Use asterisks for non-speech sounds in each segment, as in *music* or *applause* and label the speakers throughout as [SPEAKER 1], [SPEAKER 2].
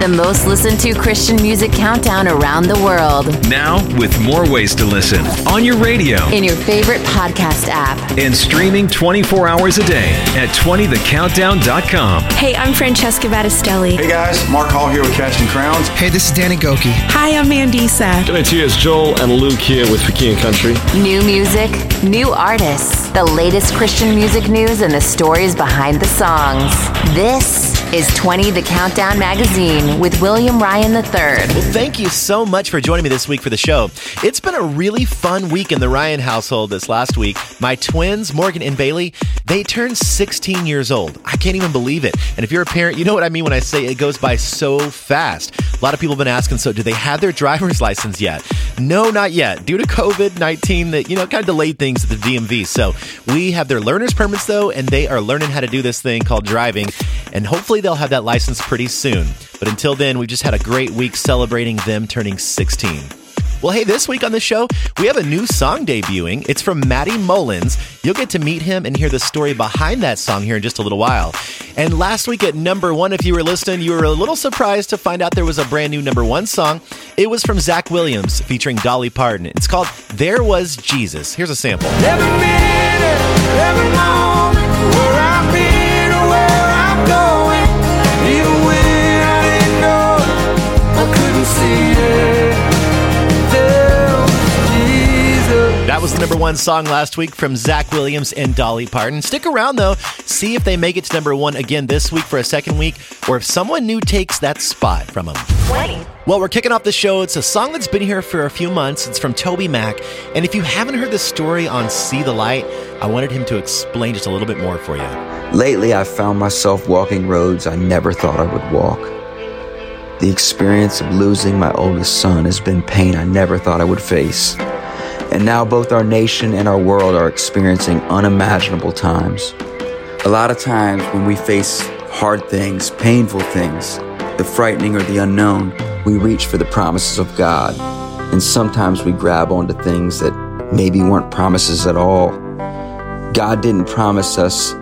[SPEAKER 1] the most listened to Christian music countdown around the world.
[SPEAKER 2] Now, with more ways to listen on your radio,
[SPEAKER 1] in your favorite podcast app,
[SPEAKER 2] and streaming 24 hours a day at 20thecountdown.com.
[SPEAKER 3] Hey, I'm Francesca Battistelli.
[SPEAKER 4] Hey guys, Mark Hall here with Casting Crowns.
[SPEAKER 5] Hey, this is Danny Gokey.
[SPEAKER 6] Hi, I'm Mandisa.
[SPEAKER 7] It's Joel and Luke here with for King and Country.
[SPEAKER 1] New music, new artists, the latest Christian music news, and the stories behind the songs. This is 20 The Countdown Magazine with William Ryan III.
[SPEAKER 8] Well, thank you so much for joining me this week for the show. It's been a really fun week in the Ryan household this last week. My twins, Morgan and Bailey, they turned 16 years old. I can't even believe it. And if you're a parent, you know what I mean when I say it goes by so fast. A lot of people have been asking, so do they have their driver's *laughs* license yet? No, not yet. Due to COVID 19, that, you know, kind of delayed things at the DMV. So we have their learner's permits, though, and they are learning how to do this thing called driving. And hopefully, they'll have that license pretty soon. But until then, we've just had a great week celebrating them turning 16. Well, hey, this week on the show, we have a new song debuting. It's from Matty Mullins. You'll get to meet him and hear the story behind that song here in just a little while. And last week at number one, if you were listening, you were a little surprised to find out there was a brand new number one song. It was from Zach Williams featuring Dolly Parton. It's called There Was Jesus. Here's a sample.
[SPEAKER 9] Minute,
[SPEAKER 8] That was the number one song last week from Zach Williams and Dolly Parton. Stick around though, see if they make it to number one again this week for a second week, or if someone new takes that spot from them.
[SPEAKER 1] 20.
[SPEAKER 8] Well, we're kicking off the show. It's a song that's been here for a few months. It's from TobyMac. And if you haven't heard the story on See the Light, I wanted him to explain just a little bit more for you.
[SPEAKER 10] Lately, I've found myself walking roads I never thought I would walk. The experience of losing my oldest son has been pain I never thought I would face. And now both our nation and our world are experiencing unimaginable times. A lot of times when we face hard things, painful things, the frightening or the unknown, we reach for the promises of God. And sometimes we grab onto things that maybe weren't promises at all. God didn't promise us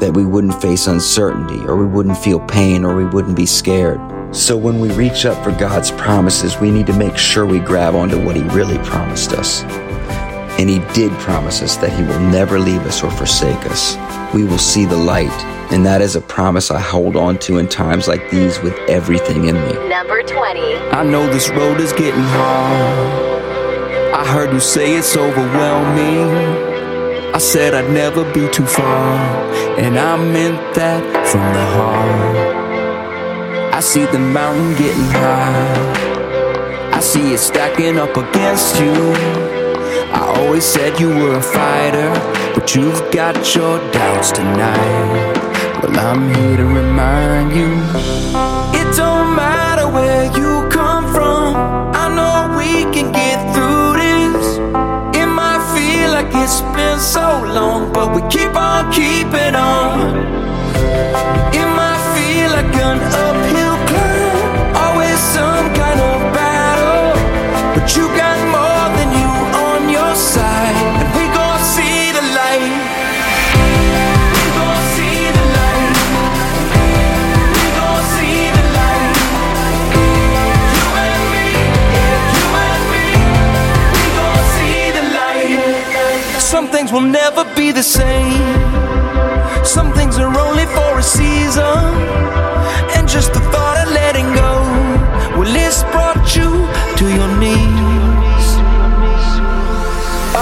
[SPEAKER 10] that we wouldn't face uncertainty or we wouldn't feel pain or we wouldn't be scared. So when we reach up for God's promises, we need to make sure we grab onto what He really promised us. And He did promise us that He will never leave us or forsake us. We will see the light. And that is a promise I hold on to in times like these with everything in me.
[SPEAKER 1] Number 20.
[SPEAKER 9] I know this road is getting hard. I heard you say it's overwhelming. I said I'd never be too far, and I meant that from the heart. I see the mountain getting high. I see it stacking up against you. I always said you were a fighter, but you've got your doubts tonight. Well, I'm here to remind you it don't matter where you come from. I know we can get through this. It might feel like it's been so long, but we keep on keeping on. It might feel like an be the same. Some things are only for a season. And just the thought of letting go, well, it's brought you to your knees.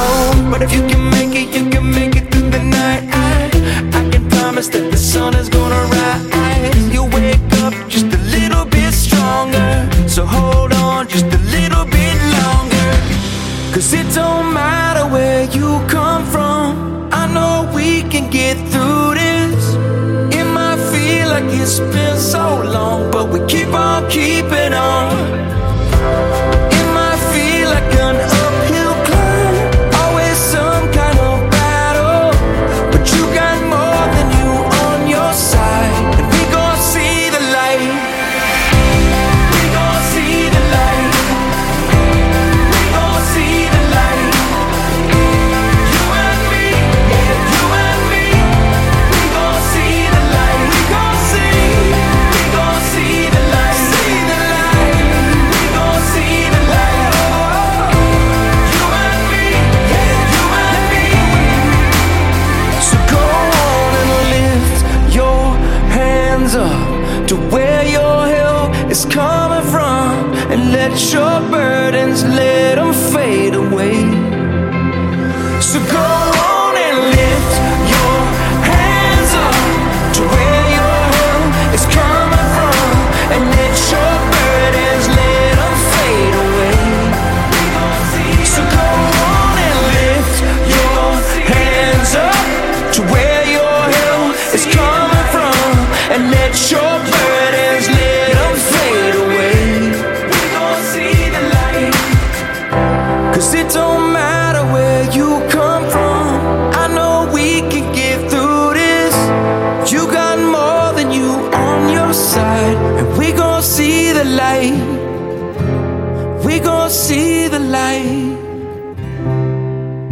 [SPEAKER 9] Oh, but if you can make it, you can make it keeping on.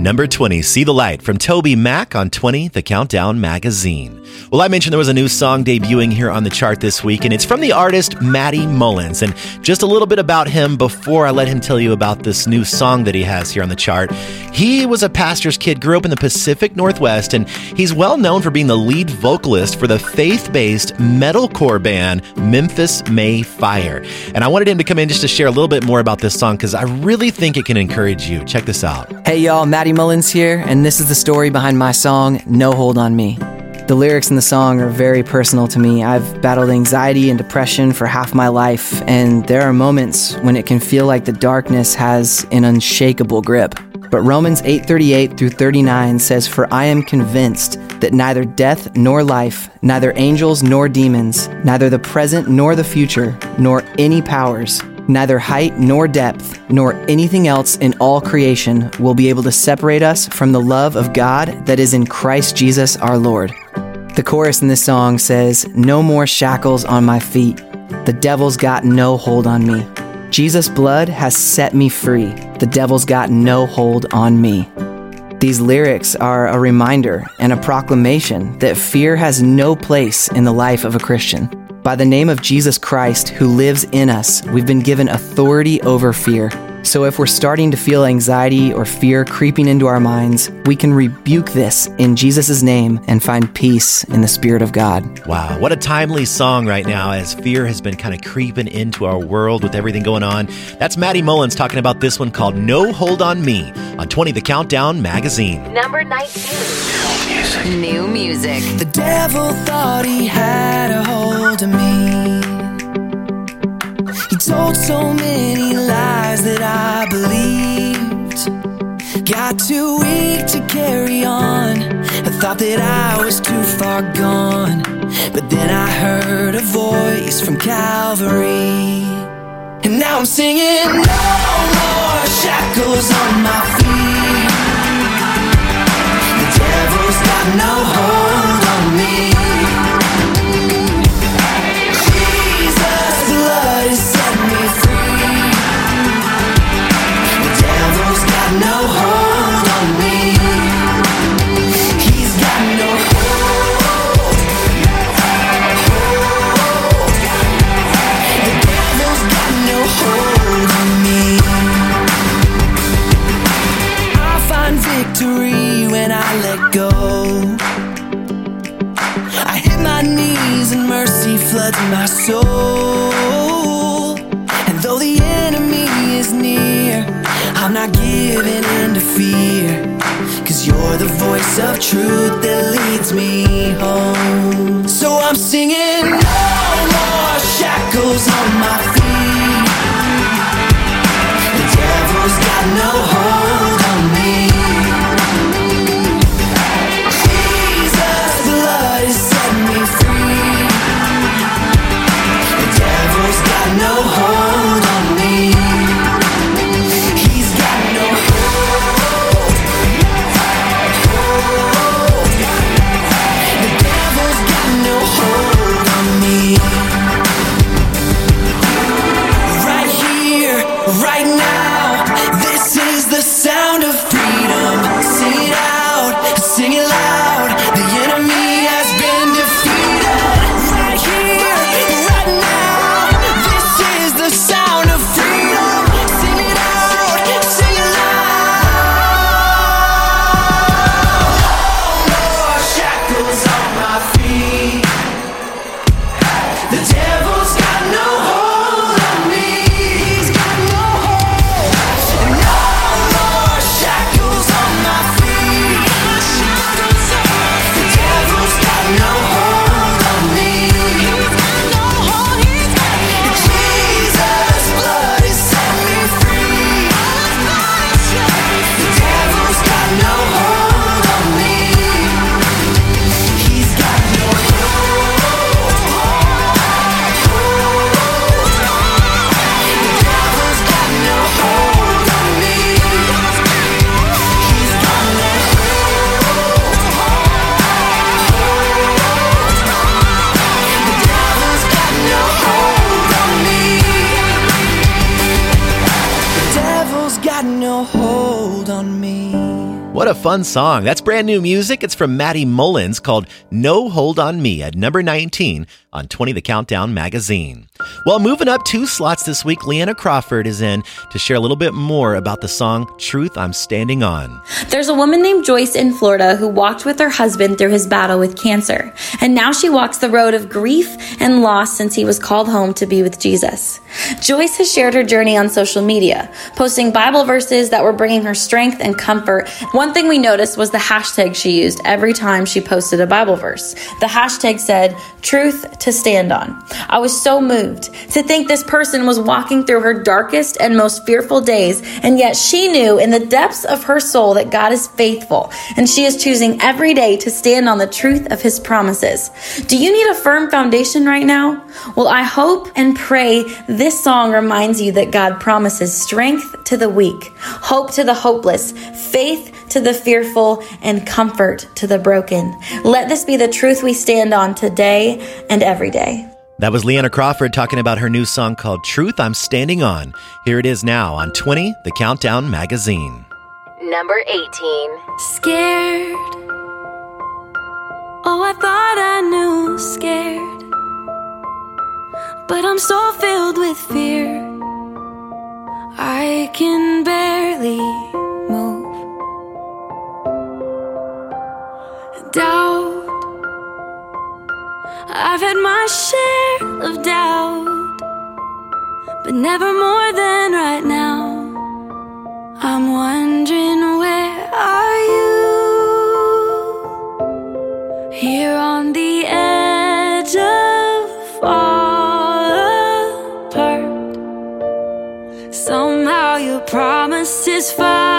[SPEAKER 8] Number 20, See the Light from TobyMac on 20, The Countdown Magazine. Well, I mentioned there was a new song debuting here on the chart this week, and it's from the artist Matty Mullins. And just a little bit about him before I let him tell you about this new song that he has here on the chart. He was a pastor's kid, grew up in the Pacific Northwest, and he's well known for being the lead vocalist for the faith based metalcore band Memphis May Fire. And I wanted him to come in just to share a little bit more about this song because I really think it can encourage you. Check this out.
[SPEAKER 5] Hey y'all, Matty Mullins here, and this is the story behind my song, No Hold on Me. The lyrics in the song are very personal to me. I've battled anxiety and depression for half my life, and there are moments when it can feel like the darkness has an unshakable grip. But Romans 8:38 through 39 says, "For I am convinced that neither death nor life, neither angels nor demons, neither the present nor the future, nor any powers, neither height nor depth, nor anything else in all creation will be able to separate us from the love of God that is in Christ Jesus our Lord." The chorus in this song says, No more shackles on my feet. The devil's got no hold on me. Jesus' blood has set me free. The devil's got no hold on me. These lyrics are a reminder and a proclamation that fear has no place in the life of a Christian. By the name of Jesus Christ, who lives in us, we've been given authority over fear. So if we're starting to feel anxiety or fear creeping into our minds, we can rebuke this in Jesus' name and find peace in the Spirit of God.
[SPEAKER 8] Wow, what a timely song right now as fear has been kind of creeping into our world with everything going on. That's Matty Mullins talking about this one called No Hold on Me on 20 The Countdown magazine.
[SPEAKER 1] Number 19. New music.
[SPEAKER 9] The devil thought he had a hold of me. He told so many lies that I believed. Got too weak to carry on. I thought that I was too far gone. But then I heard a voice from Calvary. And now I'm singing, No more shackles on my feet. No hold on me. My soul. And though the enemy is near, I'm not giving in to fear. Cause you're the voice of truth that leads me home. So I'm singing, No more shackles on my feet. The devil's got no hold
[SPEAKER 8] Song. That's brand new music. It's from Matty Mullins called No Hold on Me at number 19 on 20 The Countdown magazine. Well, moving up two slots this week, Leanna Crawford is in to share a little bit more about the song Truth I'm Standing On.
[SPEAKER 6] There's a woman named Joyce in Florida who walked with her husband through his battle with cancer. And now she walks the road of grief and loss since he was called home to be with Jesus. Joyce has shared her journey on social media, posting Bible verses that were bringing her strength and comfort. One thing we noticed was the hashtag she used every time she posted a Bible verse. The hashtag said, Truth to stand on. I was so moved to think this person was walking through her darkest and most fearful days, and yet she knew in the depths of her soul that God is faithful, and she is choosing every day to stand on the truth of his promises. Do you need a firm foundation right now? Well, I hope and pray this song reminds you that God promises strength to the weak, hope to the hopeless, faith to the fearful, and comfort to the broken. Let this be the truth we stand on today and every day.
[SPEAKER 8] That was Leanna Crawford talking about her new song called Truth I'm Standing On. Here it is now on 20, The Countdown Magazine.
[SPEAKER 1] Number 18.
[SPEAKER 11] Scared. Oh, I thought I knew scared. But I'm so filled with fear. I can barely move. Doubt. I've had my share of doubt, but never more than right now. I'm wondering where are you? Here on the edge of fall apart. Somehow your promises find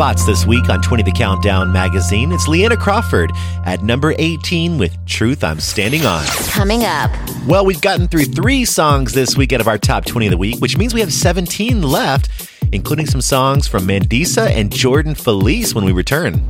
[SPEAKER 8] spots this week on 20 The Countdown magazine. It's Leanna Crawford at number 18 with Truth I'm Standing On.
[SPEAKER 1] Coming up,
[SPEAKER 8] Well, we've gotten through three songs this week out of our top 20 of the week, which means we have 17 left, including some songs from Mandisa and Jordan Feliz when we return.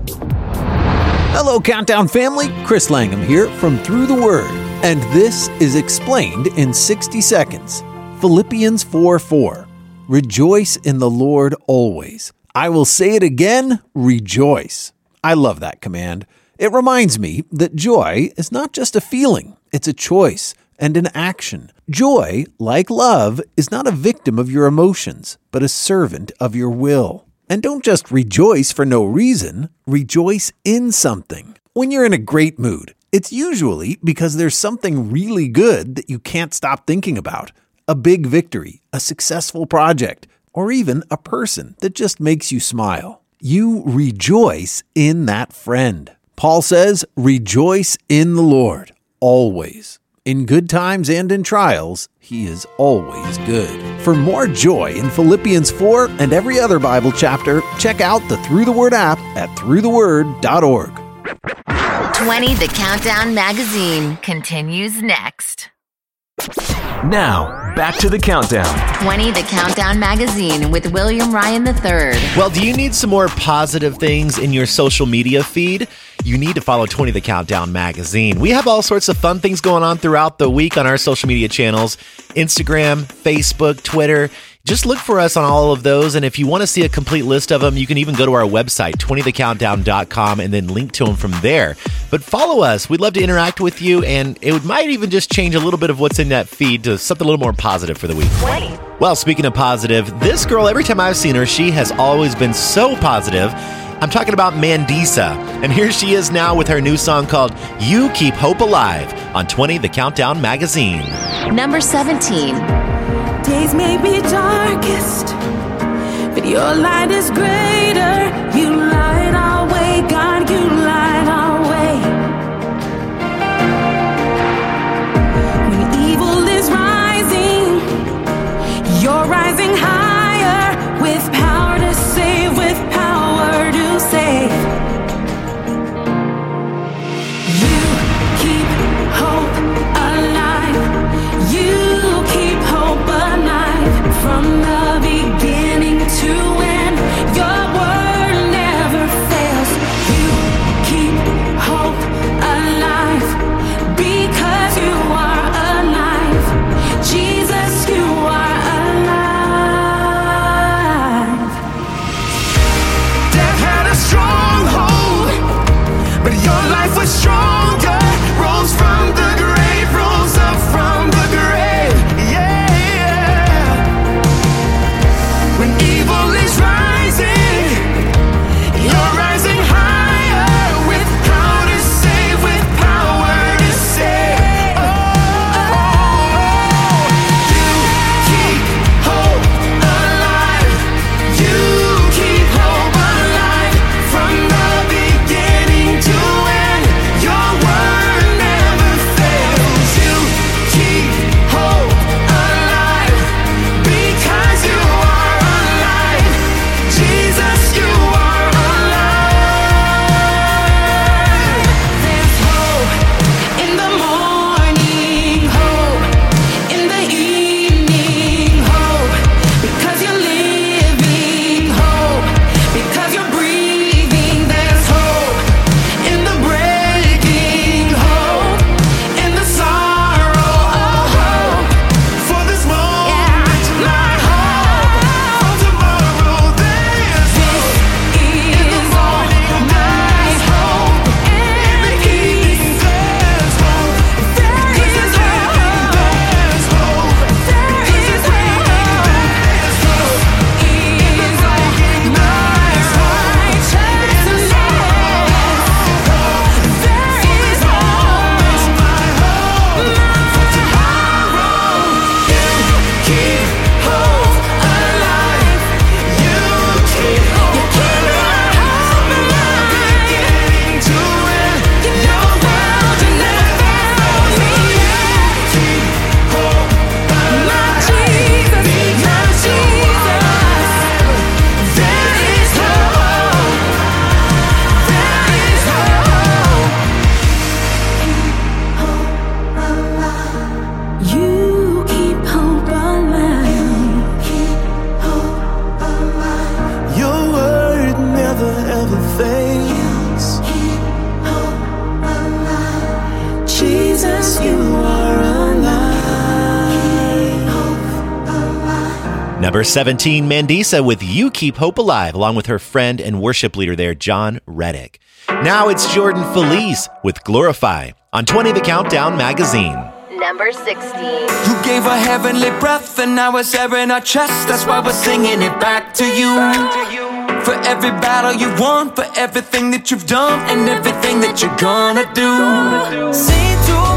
[SPEAKER 12] Hello, Countdown family. Chris Langham here from Through the Word, and this is explained in 60 seconds. Philippians 4 4. Rejoice in the Lord always. I will say it again rejoice. I love that command. It reminds me that joy is not just a feeling, it's a choice and an action. Joy, like love, is not a victim of your emotions, but a servant of your will. And don't just rejoice for no reason, rejoice in something. When you're in a great mood, it's usually because there's something really good that you can't stop thinking about a big victory, a successful project, or even a person that just makes you smile. You rejoice in that friend. Paul says, Rejoice in the Lord, always. In good times and in trials, he is always good. For more joy in Philippians 4 and every other Bible chapter, check out the Through the Word app at throughtheword.org.
[SPEAKER 1] 20 The Countdown magazine continues next.
[SPEAKER 2] Now, back to the countdown.
[SPEAKER 1] 20 The Countdown magazine with William Ryan III.
[SPEAKER 8] Well, do you need some more positive things in your social media feed? You need to follow 20 The Countdown magazine. We have all sorts of fun things going on throughout the week on our social media channels Instagram, Facebook, Twitter. Just look for us on all of those. And if you want to see a complete list of them, you can even go to our website, 20thecountdown.com, and then link to them from there. But follow us. We'd love to interact with you, and it might even just change a little bit of what's in that feed to something a little more positive for the week. Well, speaking of positive, this girl, every time I've seen her, she has always been so positive. I'm talking about Mandisa. And here she is now with her new song called You Keep Hope Alive on 20 The Countdown magazine.
[SPEAKER 1] Number 17.
[SPEAKER 11] Days may be darkest, but your light is greater. You light our way, God, you light our way. When evil is rising, you're rising higher with power to save, with power to save. Your
[SPEAKER 8] 17, Mandisa with You Keep Hope Alive, along with her friend and worship leader there, Jon Reddick. Now it's Jordan Feliz with Glorify on 20 The Countdown magazine.
[SPEAKER 1] Number 16.
[SPEAKER 9] You gave a heavenly breath and now it's air in our chest. That's why we're singing it back to you. For every battle you've won, for everything that you've done, and everything that you're gonna do. Seen too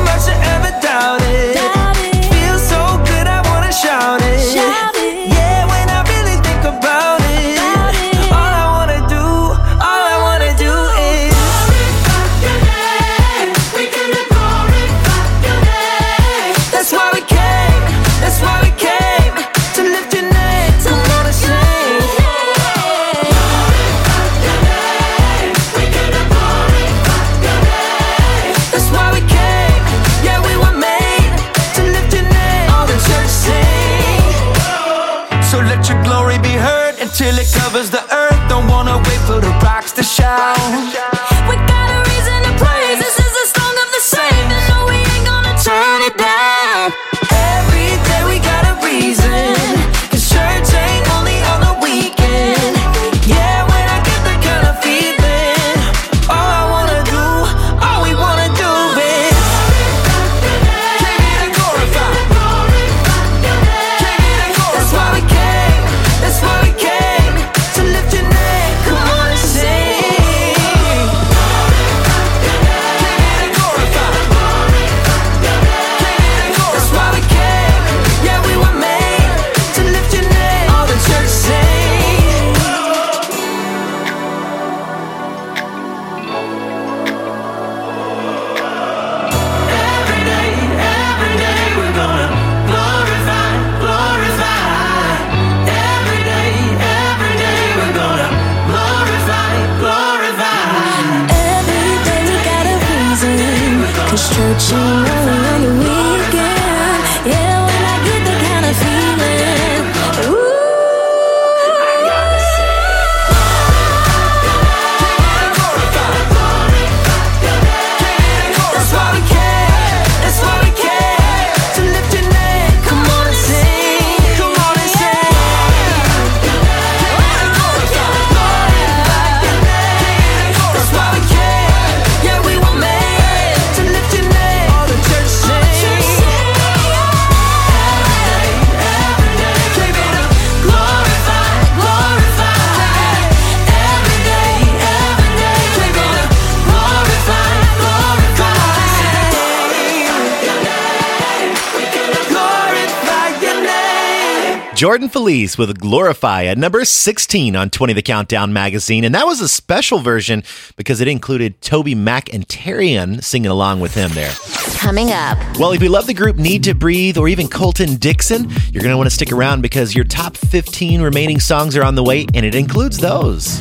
[SPEAKER 8] Feliz with Glorify at number 16 on 20 The Countdown magazine. And that was a special version because it included TobyMac and Terian singing along with him there.
[SPEAKER 1] Coming up,
[SPEAKER 8] Well, if you love the group Need to Breathe or even Colton Dixon, you're going to want to stick around because your top 15 remaining songs are on the way, and it includes those.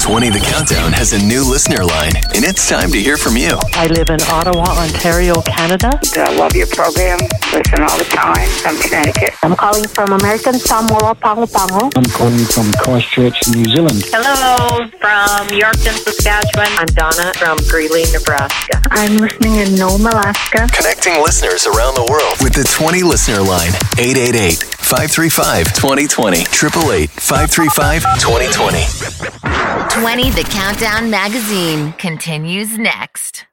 [SPEAKER 13] 20 The Countdown has a new listener line, and it's time to hear from you.
[SPEAKER 14] I live in Ottawa, Ontario, Canada.
[SPEAKER 15] I love your program. Listen all the time from Connecticut.
[SPEAKER 14] I'm calling from American Samoa, Pango Pango.
[SPEAKER 16] I'm calling from Christchurch, New Zealand.
[SPEAKER 14] Hello, from Yorkton, Saskatchewan. I'm Donna from Greeley, Nebraska.
[SPEAKER 15] I'm listening in Nome, Alaska.
[SPEAKER 13] Connecting listeners around the world with the 20 listener line. 888 535 2020. 888 535 2020.
[SPEAKER 1] 20 The Countdown magazine continues next.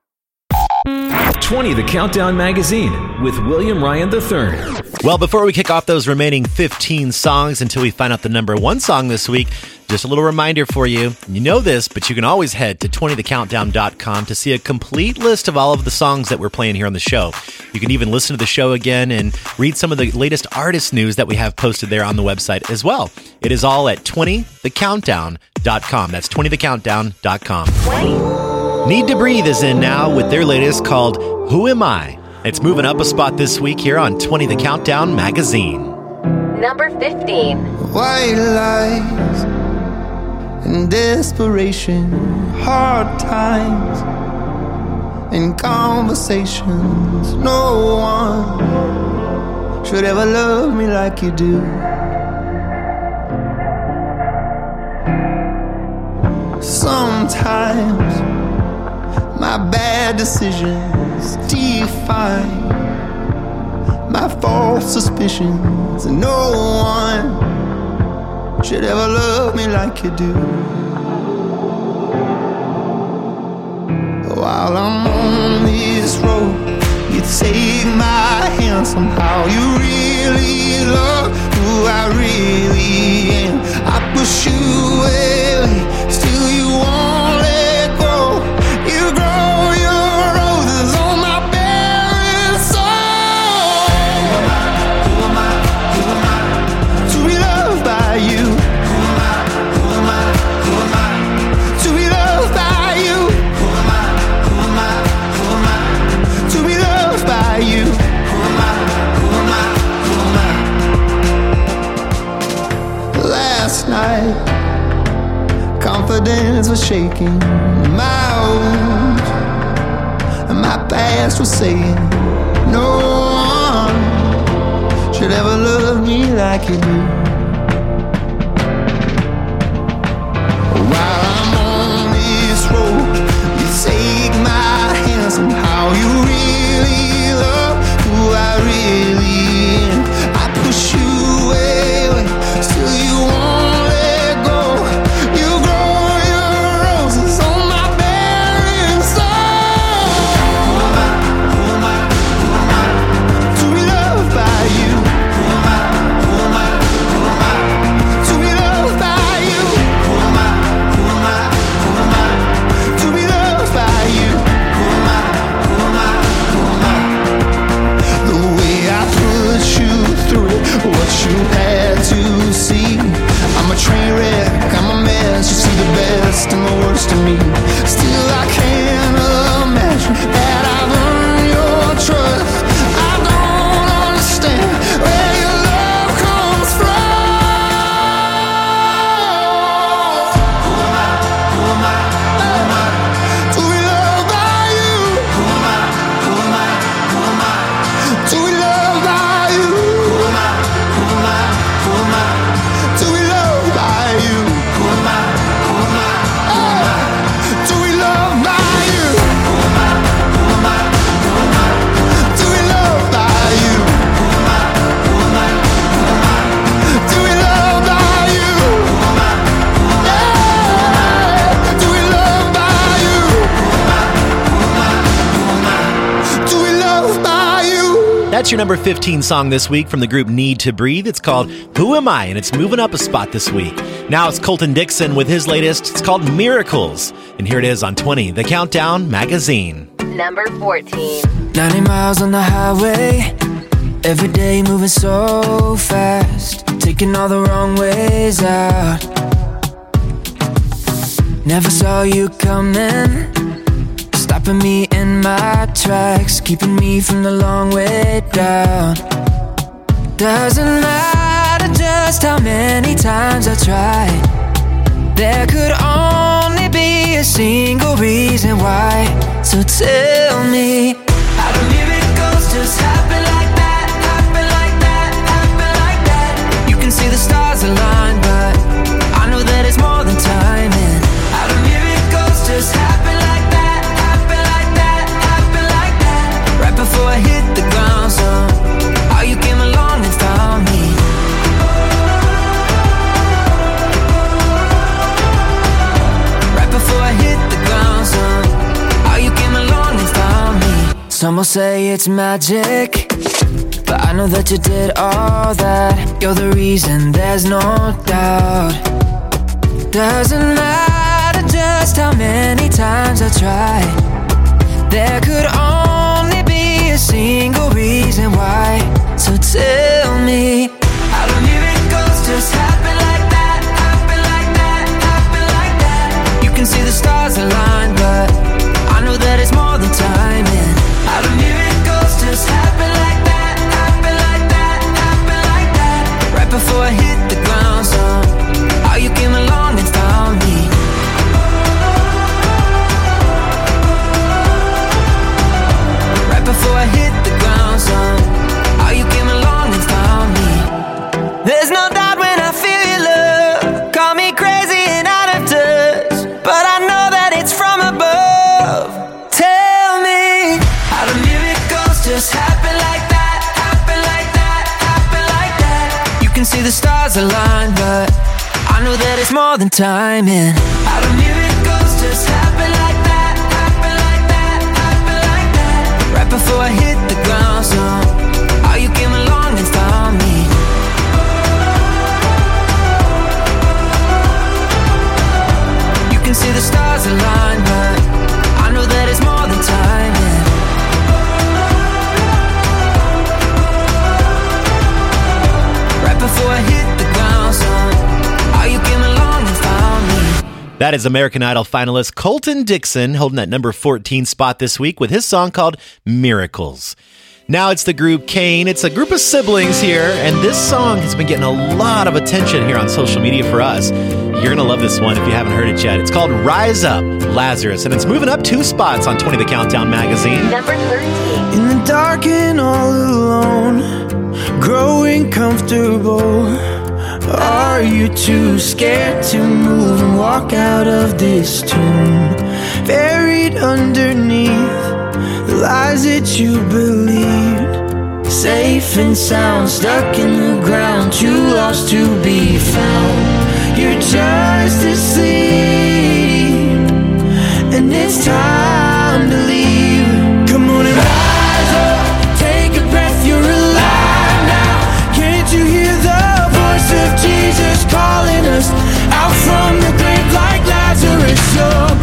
[SPEAKER 2] 20 The Countdown Magazine with William Ryan III.
[SPEAKER 8] Well, before we kick off those remaining 15 songs until we find out the number one song this week, just a little reminder for you. You know this, but you can always head to 20thecountdown.com to see a complete list of all of the songs that we're playing here on the show. You can even listen to the show again and read some of the latest artist news that we have posted there on the website as well. It is all at 20thecountdown.com. That's 20thecountdown.com. Need to Breathe is in now with their latest called Who Am I? It's moving up a spot this week here on 20 The Countdown magazine.
[SPEAKER 1] Number 15.
[SPEAKER 17] White lies and desperation, hard times and conversations. No one should ever love me like you do. Sometimes my bad decisions define my false suspicions. And no one should ever love me like you do. While I'm on this road, you take my hand somehow. You really love who I really am. I push you away, still you won't confidence was shaking. My own, And my past was saying, No one should ever love me like you do. Your
[SPEAKER 8] number 15 song this week from the group Need to Breathe. It's called Who Am I? And it's moving up a spot this week. Now it's Colton Dixon with his latest. It's called Miracles. And here it is on 20, The Countdown Magazine.
[SPEAKER 1] Number 14.
[SPEAKER 3] 90 miles on the highway. Every day moving so fast. Taking all the wrong ways out. Never saw you coming. Stopping me in my tracks. Keeping me from the long way down. Doesn't matter just how many times I tried. There could only be a single reason why. So tell me, how do miracles just happen like that? Happen like that? Happen like that? You can see the stars align, but I know that it's more than timing. How do miracles just happen like before I hit the ground, so how you came along and found me. Right before I hit the ground, so how you came along and found me. Some will say it's magic, but I know that you did all that. You're the reason, there's no doubt. Doesn't matter just how many times I try. There could only a single reason why. So tell me, do just happen like that? Happen like that? Happen like that? You can see the stars align, but I know that it's more than timing. Do just happen like that? Happen like that? Happen like that? Right before I hit before I hit the ground, so how you came along and found me. There's no doubt when I feel your love. Call me crazy and out of touch, but I know that it's from above. Tell me, how do miracles just happen like that? Happen like that? Happen like that? You can see the stars align, but I know that it's more than timing. How do miracles just happen like that? Right before I hit the ground zone, how you came along and found me. You can see the stars align, but I know that it's more than timing. Right before I hit
[SPEAKER 8] That is American Idol finalist Colton Dixon holding that number 14 spot this week with his song called Miracles. Now it's the group CAIN. It's a group of siblings here, and this song has been getting a lot of attention here on social media for us. You're going to love this one if you haven't heard it yet. It's called Rise Up Lazarus, and it's moving up two spots on 20 The Countdown magazine.
[SPEAKER 1] Number 13.
[SPEAKER 9] In the dark and all alone, growing comfortable. Are you too scared to move and walk out of this tomb? Buried underneath the lies that you believed. Safe and sound, stuck in the ground, too lost to be found. You're just asleep, and it's time to leave. Jesus calling us out from the grave like Lazarus? You're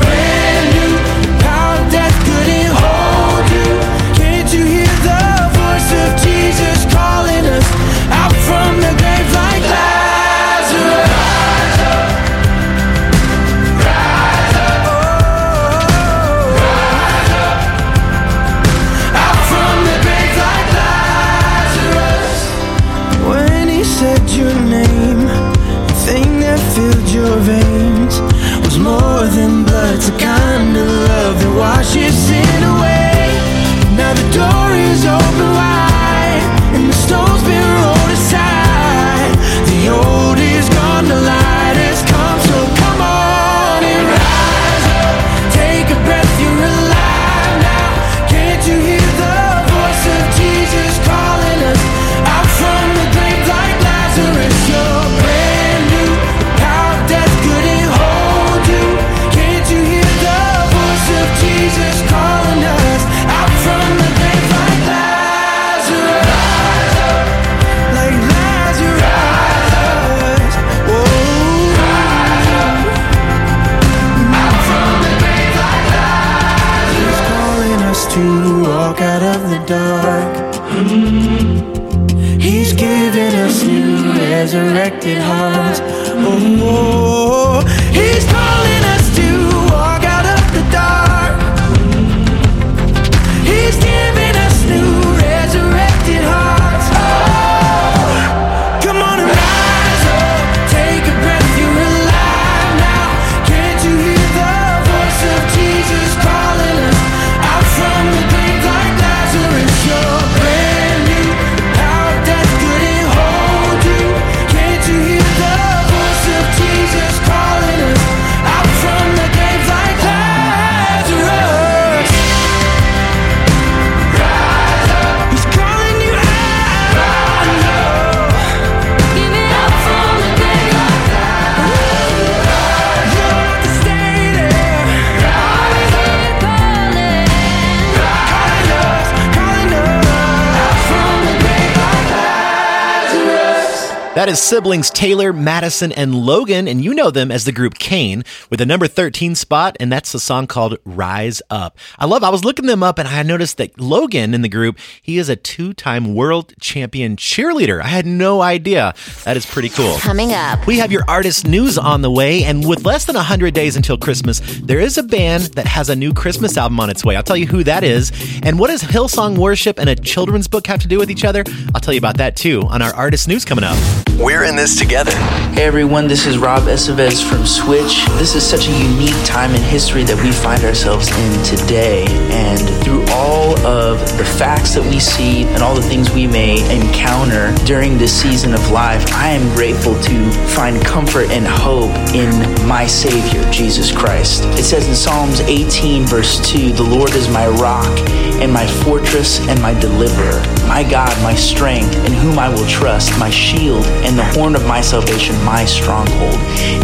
[SPEAKER 8] That is siblings Taylor, Madison, and Logan, and you know them as the group CAIN with the number 13 spot, and that's the song called Rise Up. I love, I was looking them up and I noticed that Logan in the group, he is a two time world champion cheerleader. I had no idea. That is pretty cool.
[SPEAKER 1] Coming up.
[SPEAKER 8] We have your artist news on the way, and with less than 100 days until Christmas, there is a band that has a new Christmas album on its way. I'll tell you who that is. And what does Hillsong Worship and a children's book have to do with each other? I'll tell you about that too on our artist news coming up.
[SPEAKER 13] We're in this together.
[SPEAKER 18] Hey everyone, this is Rob Estevez from Switch. This is such a unique time in history that we find ourselves in today. And through all of the facts that we see and all the things we may encounter during this season of life, I am grateful to find comfort and hope in my Savior, Jesus Christ. It says in Psalms 18, verse 2, The Lord is my rock and my fortress and my deliverer, my God, my strength, in whom I will trust, my shield and the horn of my salvation, my stronghold.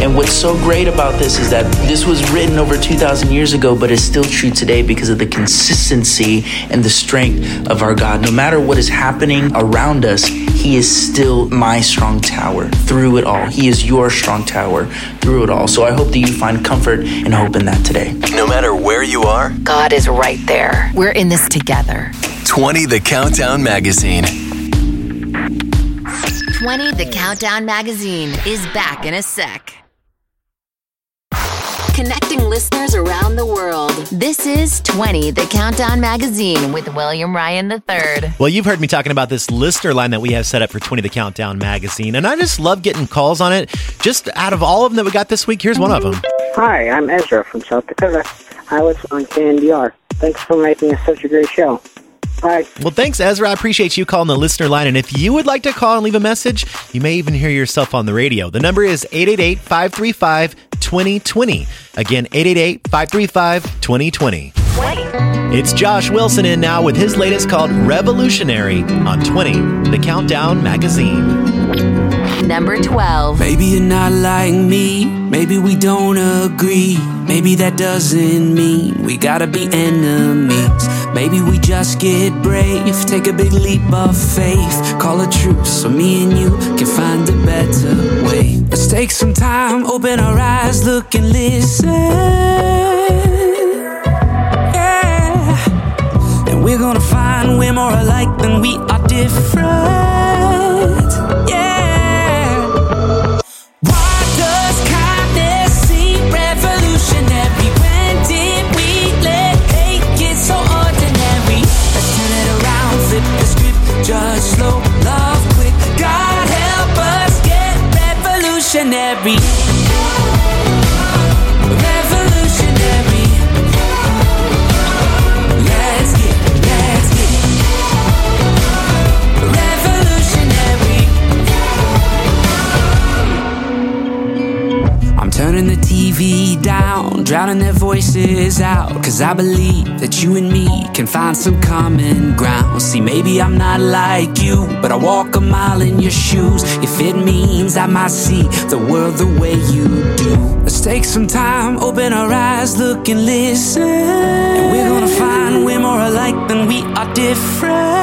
[SPEAKER 18] And what's so great about this is that this was written over 2,000 years ago, but is still true today because of the consistency and the strength of our God. No matter what is happening around us, He is still my strong tower through it all. He is your strong tower through it all. So I hope that you find comfort and hope in that today.
[SPEAKER 13] No matter where you are,
[SPEAKER 1] God is right there. We're in this together.
[SPEAKER 13] 20 The Countdown Magazine.
[SPEAKER 1] 20 The Countdown Magazine is back in a sec. Connecting listeners around the world. This is 20 The Countdown Magazine with William Ryan III.
[SPEAKER 8] Well, you've heard me talking about this listener line that we have set up for 20 The Countdown magazine, and I just love getting calls on it. Just out of all of them that we got this week, here's one of them.
[SPEAKER 19] Hi, I'm Ezra from South Dakota. I was on KNDR. Thanks for making it such a great show. Bye.
[SPEAKER 8] Well, thanks, Ezra. I appreciate you calling the listener line. And if you would like to call and leave a message, you may even hear yourself on the radio. The number is 888 535 2020. Again, 888 535 2020. It's Josh Wilson in now with his latest called Revolutionary on 20, the Countdown Magazine.
[SPEAKER 1] Number 12.
[SPEAKER 20] Maybe you're not like me. Maybe we don't agree. Maybe that doesn't mean we gotta be enemies. Maybe we just get brave. Take a big leap of faith. Call a truce so me and you can find a better way. Let's take some time, open our eyes, look and listen. Yeah. And we're gonna find we're more alike than we are different. Judge slow, love quick. God help us get. Revolutionary. TV down, drowning their voices out. Cause I believe that you and me can find some common ground. See, maybe I'm not like you, but I walk a mile in your shoes. If it means I might see the world the way you do. Let's take some time, open our eyes, look and listen. And we're gonna find we're more alike than we are different.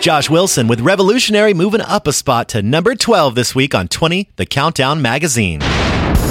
[SPEAKER 8] Josh Wilson with Revolutionary moving up a spot to number 12 this week on 20, the Countdown Magazine.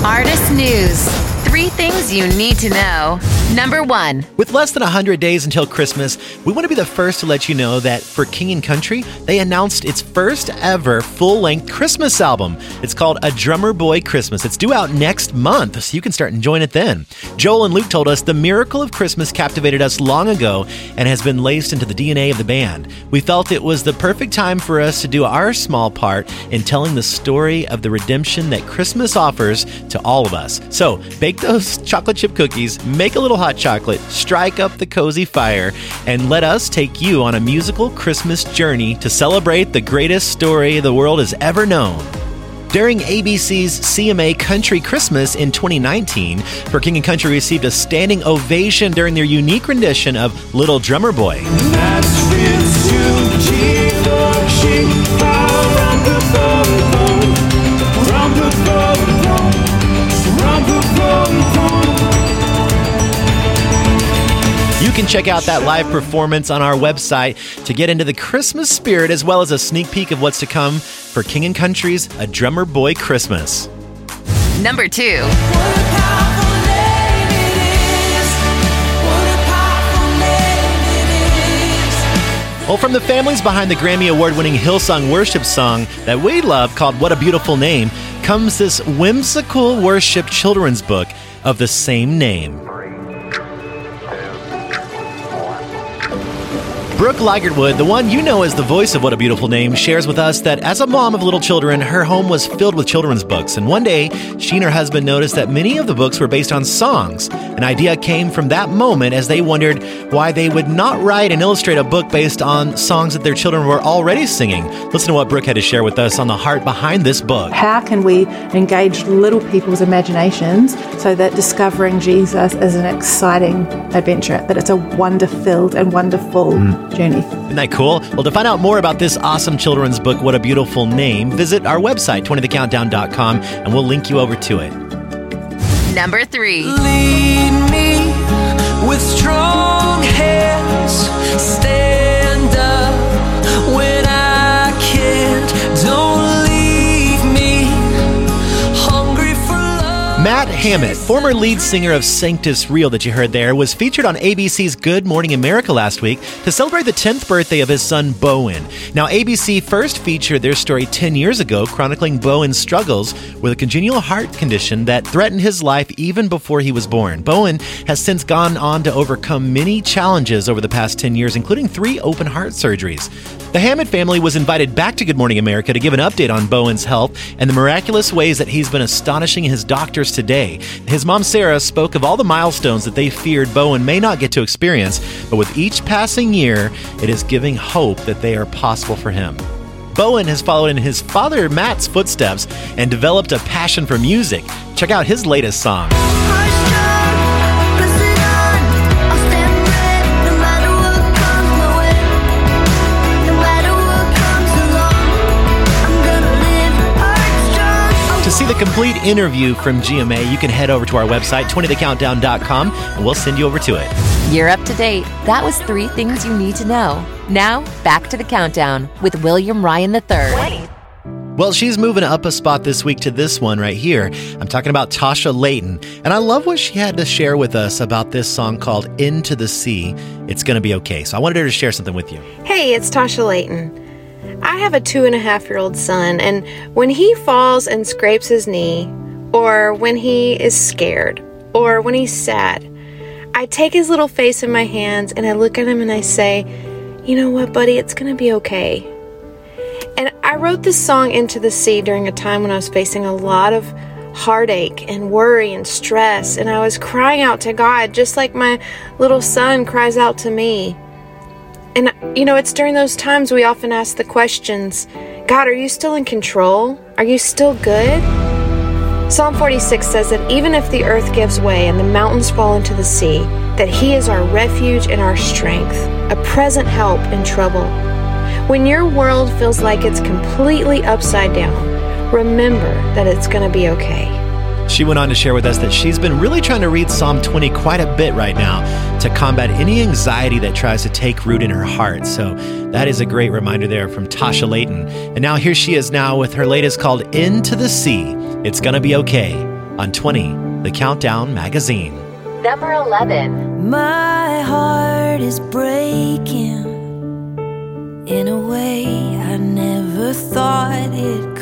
[SPEAKER 1] Artist News. Three things you need to know. Number one.
[SPEAKER 8] With less than 100 days until Christmas, we want to be the first to let you know that for King and Country, they announced its first ever full length Christmas album. It's called A Drummer Boy Christmas. It's due out next month, so you can start enjoying it then. Joel and Luke told us the miracle of Christmas captivated us long ago and has been laced into the DNA of the band. We felt it was the perfect time for us to do our small part in telling the story of the redemption that Christmas offers to all of us. So, bake those *laughs* chocolate chip cookies, make a little hot chocolate, strike up the cozy fire, and let us take you on a musical Christmas journey to celebrate the greatest story the world has ever known. During ABC's CMA Country Christmas in 2019, For King and Country received a standing ovation during their unique rendition of Little Drummer Boy. You can check out that live performance on our website to get into the Christmas spirit as well as a sneak peek of what's to come for King and Country's A Drummer Boy Christmas.
[SPEAKER 1] Number two.
[SPEAKER 8] Well, from the families behind the Grammy Award winning Hillsong worship song that we love called What a Beautiful Name comes this whimsical worship children's book of the same name. Brooke Ligertwood, the one you know as the voice of What a Beautiful Name, shares with us that as a mom of little children, her home was filled with children's books. And one day, she and her husband noticed that many of the books were based on songs. An idea came from that moment as they wondered why they would not write and illustrate a book based on songs that their children were already singing. Listen to what Brooke had to share with us on the heart behind this book.
[SPEAKER 21] How can we engage little people's imaginations so that discovering Jesus is an exciting adventure, that it's a wonder filled and wonderful hmm. Journey?
[SPEAKER 8] Isn't that cool? Well, to find out more about this awesome children's book, What a Beautiful Name, visit our website, 20thecountdown.com, and we'll link you over to it.
[SPEAKER 1] Number three.
[SPEAKER 20] Lead me with strong hands. Stand up when
[SPEAKER 8] Matt Hammitt, former lead singer of Sanctus Real that you heard there, was featured on ABC's Good Morning America last week to celebrate the 10th birthday of his son Bowen. Now, ABC first featured their story 10 years ago, chronicling Bowen's struggles with a congenital heart condition that threatened his life even before he was born. Bowen has since gone on to overcome many challenges over the past 10 years, including three open heart surgeries. The Hammitt family was invited back to Good Morning America to give an update on Bowen's health and the miraculous ways that he's been astonishing his doctors today. His mom, Sarah, spoke of all the milestones that they feared Bowen may not get to experience, but with each passing year, it is giving hope that they are possible for him. Bowen has followed in his father Matt's footsteps and developed a passion for music. Check out his latest song. To see the complete interview from GMA, you can head over to our website, 20thecountdown.com, and we'll send you over to it.
[SPEAKER 1] You're up to date. That was three things you need to know. Now, back to the countdown with William Ryan III.
[SPEAKER 8] Well, she's moving up a spot this week to this one right here. I'm talking about Tasha Layton, and I love what she had to share with us about this song called Into the Sea. It's going to be okay. So I wanted her to share something with you.
[SPEAKER 22] Hey, it's Tasha Layton. I have a two and a half year old son, and when he falls and scrapes his knee, or when he is scared, or when he's sad, I take his little face in my hands and I look at him and I say, You know what, buddy, it's gonna be okay. And I wrote this song Into the Sea during a time when I was facing a lot of heartache and worry and stress, and I was crying out to God just like my little son cries out to me. And, you know, it's during those times we often ask the questions God, are you still in control? Are you still good? Psalm 46 says that even if the earth gives way and the mountains fall into the sea, that He is our refuge and our strength, a present help in trouble. When your world feels like it's completely upside down, remember that it's going to be okay.
[SPEAKER 8] She went on to share with us that she's been really trying to read Psalm 20 quite a bit right now to combat any anxiety that tries to take root in her heart. So that is a great reminder there from Tasha Layton. And now here she is now with her latest called Into the Sea. It's Gonna Be Okay on 20, the Countdown magazine.
[SPEAKER 1] Number 11.
[SPEAKER 3] My heart is breaking in a way I never thought it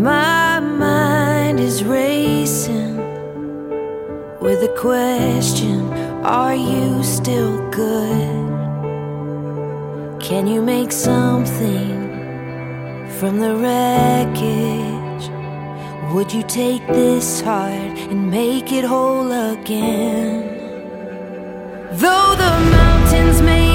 [SPEAKER 3] My mind is racing with a question Are you still good? Can you make something from the wreckage? Would you take this heart and make it whole again? Though the mountains may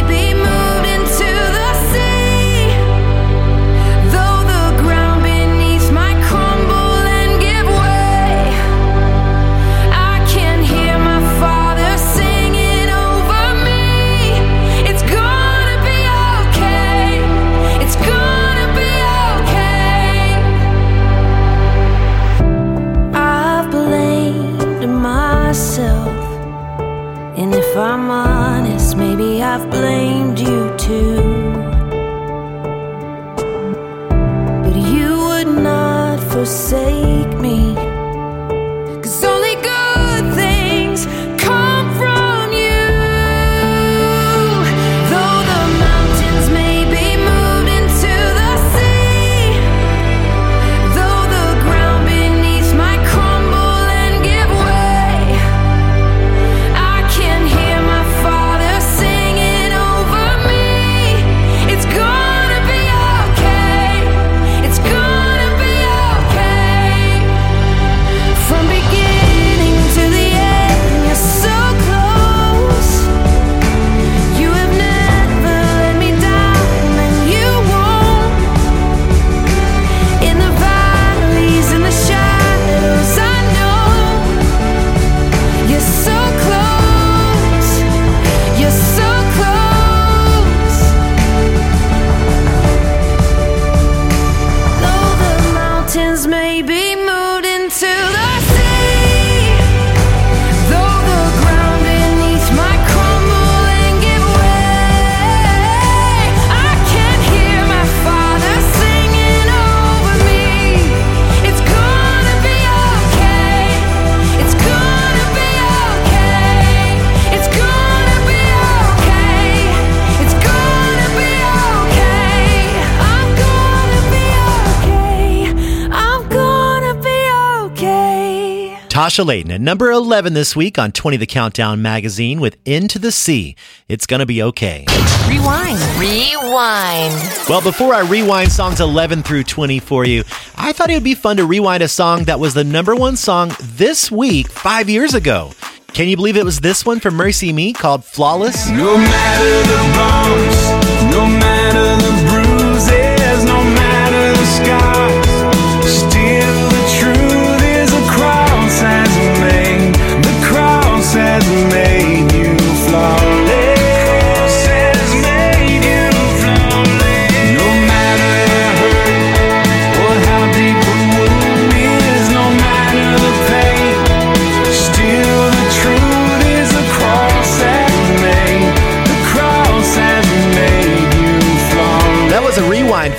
[SPEAKER 8] Tasha Layton at number 11 this week on 20 The Countdown magazine with Into the Sea. It's gonna be okay.
[SPEAKER 1] Rewind. Rewind.
[SPEAKER 8] Well, before I rewind songs 11 through 20 for you, I thought it would be fun to rewind a song that was the number one song this week five years ago. Can you believe it was this one from MercyMe called Flawless?
[SPEAKER 9] No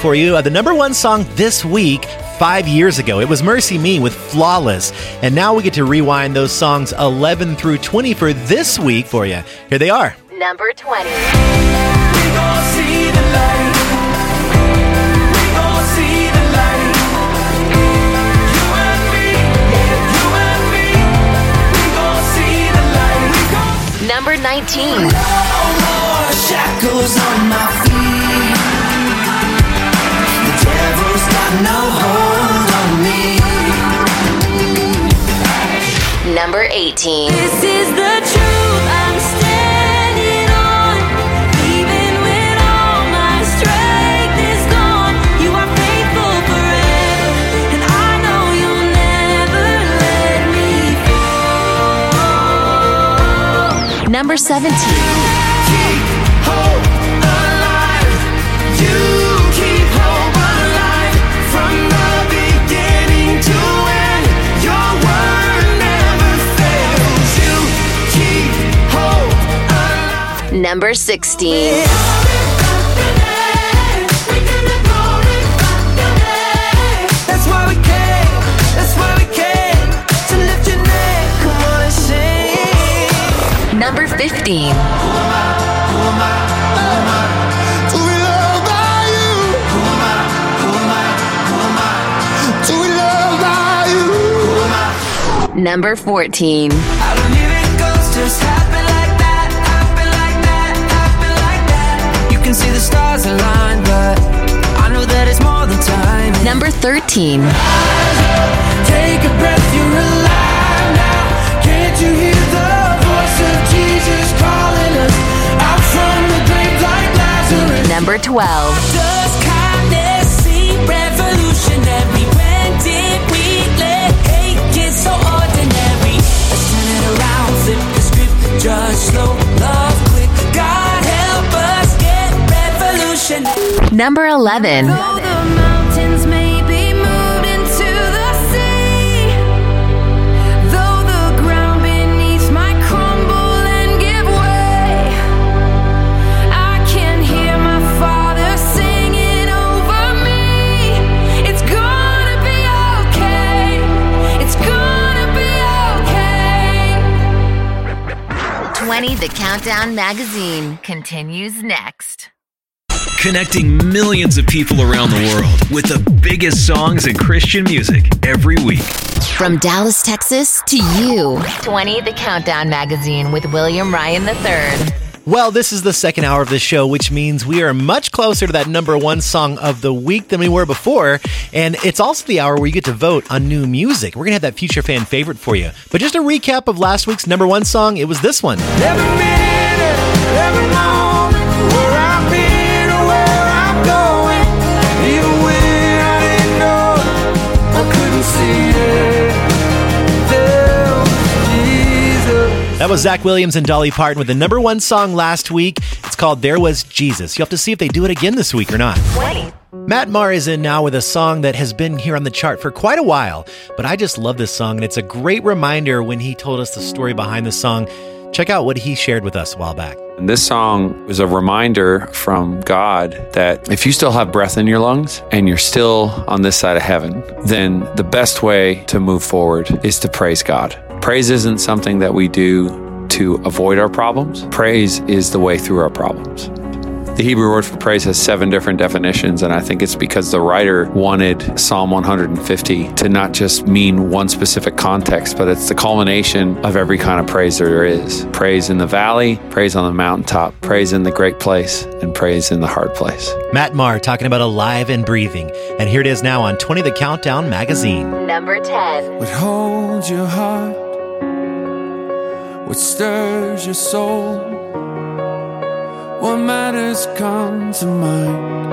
[SPEAKER 8] for you of the number one song this week five years ago. It was MercyMe with Flawless. And now we get to rewind those songs 11 through 20 for this week for you. Here they are.
[SPEAKER 1] Number 20. Number 19.
[SPEAKER 9] Shackles got no hold on me.
[SPEAKER 1] Number 18.
[SPEAKER 3] This is the truth I'm standing on. Even when all my strength is gone, you are faithful forever. And I know you'll never let me fall.
[SPEAKER 1] Number 17.
[SPEAKER 9] Be loved by you.
[SPEAKER 1] Number 14.
[SPEAKER 9] Can see the stars align, but I know that it's more than time.
[SPEAKER 1] Number 13.
[SPEAKER 9] Take a breath, you're alive now. Can't you hear the voice of Jesus calling us out from the grave like Lazarus?
[SPEAKER 1] Number 12.
[SPEAKER 9] Does kindness seem
[SPEAKER 1] Number 11.
[SPEAKER 3] Though the mountains may be moved into the sea, though the ground beneath might crumble and give way, I can hear my Father singing over me. It's gonna be okay. It's gonna be okay.
[SPEAKER 1] 20 The Countdown Magazine continues next.
[SPEAKER 2] Connecting millions of people around the world with the biggest songs in Christian music every week.
[SPEAKER 1] From Dallas, Texas to you. 20 The Countdown Magazine with William Ryan III.
[SPEAKER 8] Well, this is the second hour of the show, which means we are much closer to that number one song of the week than we were before. And it's also the hour where you get to vote on new music. We're going to have that future fan favorite for you. But just a recap of last week's number one song, it was this one.
[SPEAKER 9] Every minute, every
[SPEAKER 8] That was Zach Williams and Dolly Parton with the number one song last week. It's called There Was Jesus. You'll have to see if they do it again this week or not.
[SPEAKER 1] 20.
[SPEAKER 8] Matt Maher is in now with a song that has been here on the chart for quite a while, but I just love this song, and it's a great reminder when he told us the story behind the song. Check out what he shared with us a while back.
[SPEAKER 23] And this song was a reminder from God that if you still have breath in your lungs and you're still on this side of heaven, then the best way to move forward is to praise God. Praise isn't something that we do to avoid our problems, praise is the way through our problems. The Hebrew word for praise has seven different definitions, and I think it's because the writer wanted Psalm 150 to not just mean one specific context, but it's the culmination of every kind of praise there is praise in the valley, praise on the mountaintop, praise in the great place, and praise in the hard place.
[SPEAKER 8] Matt Maher talking about alive and breathing. And here it is now on 20 The Countdown magazine.
[SPEAKER 1] Number 10.
[SPEAKER 9] What holds your heart? What stirs your soul? What matters come to mind?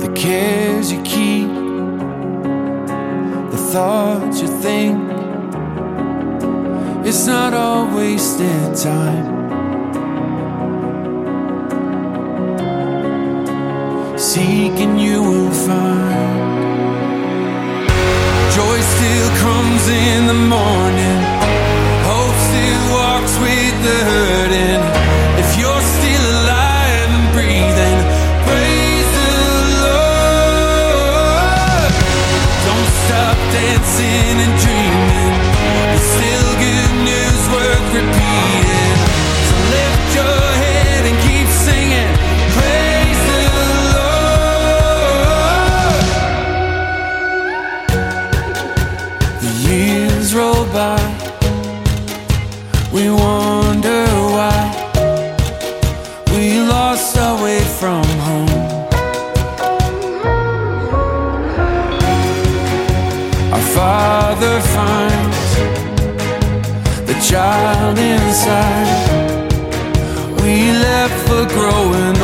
[SPEAKER 9] The cares you keep, the thoughts you think. It's not all wasted time. Seeking you will find. Joy still comes in the morning. Hope still walks with the hurting. Inside. We left for growing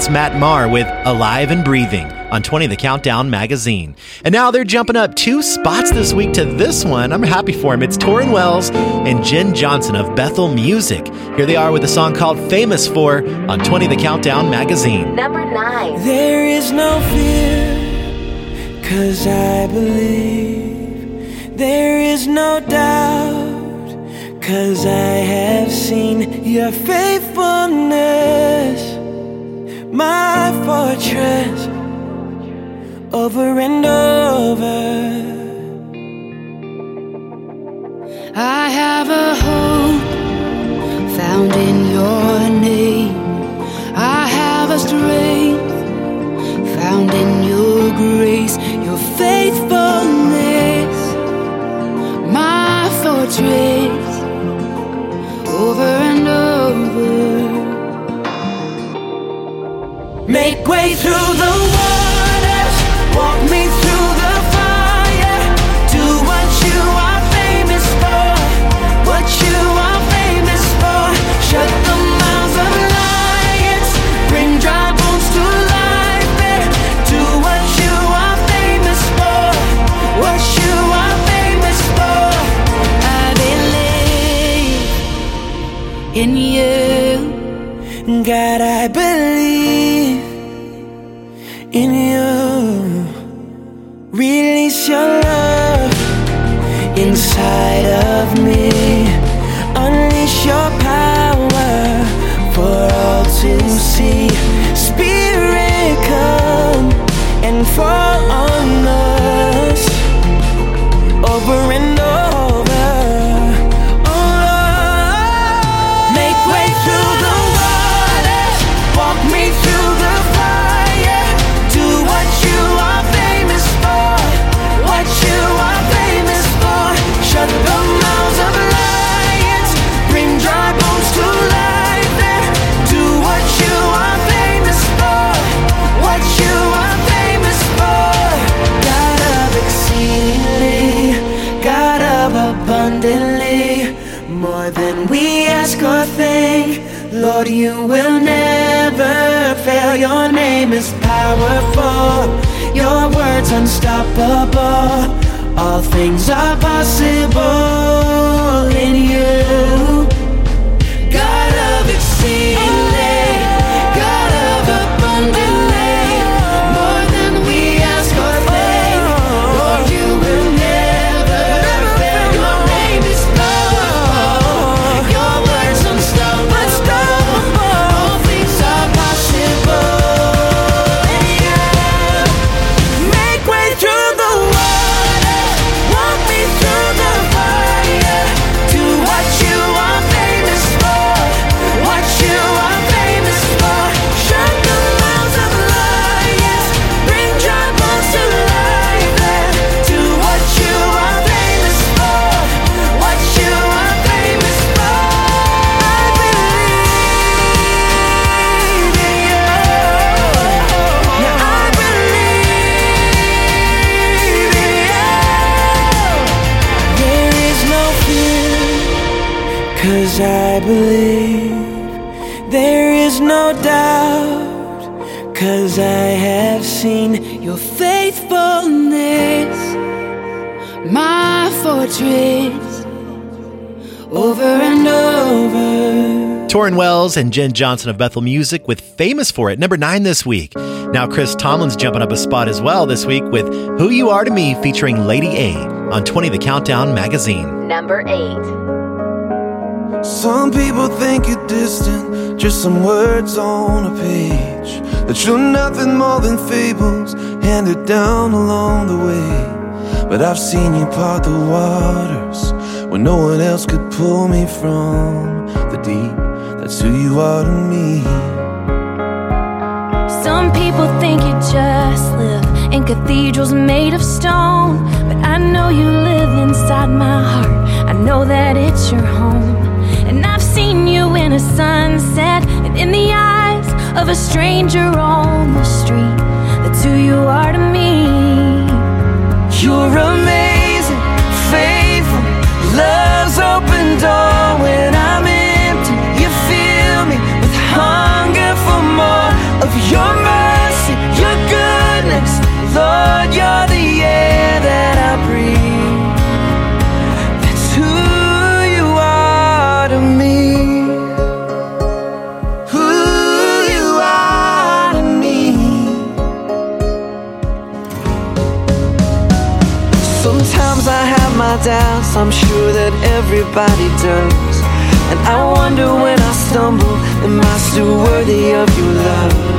[SPEAKER 8] that's Matt Maher with Alive and Breathing on 20 The Countdown magazine. And now they're jumping up two spots this week to this one. I'm happy for him. It's Tauren Wells and Jenn Johnson of Bethel Music. Here they are with a song called Famous For on 20 The Countdown magazine.
[SPEAKER 1] Number 9.
[SPEAKER 24] There is no fear, cause I believe. There is no doubt, cause I have seen your faithfulness. My fortress, over and over.
[SPEAKER 3] I have a hope found in your name. I have a strength found in your grace, Tauren and
[SPEAKER 8] Jenn Johnson of Bethel Music with Famous For It, number nine this week. Now, Chris Tomlin's jumping up a spot as well this week with Who You Are to Me featuring Lady A on 20 The Countdown magazine.
[SPEAKER 1] Number eight.
[SPEAKER 9] Some people think you're distant, just some words on a page. That you're nothing more than fables handed down along the way. But I've seen you part the waters when no one else could pull me from the deep. That's who you are to me.
[SPEAKER 11] Some people think you just live in cathedrals made of stone. But I know you live inside my heart. I know that it's your home. And I've seen you in a sunset and in the eyes of a stranger on the street. That's who you are to me.
[SPEAKER 3] You're amazing, love's open door when I'm empty. You fill me with hunger for more of your mercy, your goodness. Lord, you're my doubts, I'm sure that everybody does. And I wonder when I stumble, am I still worthy of your love?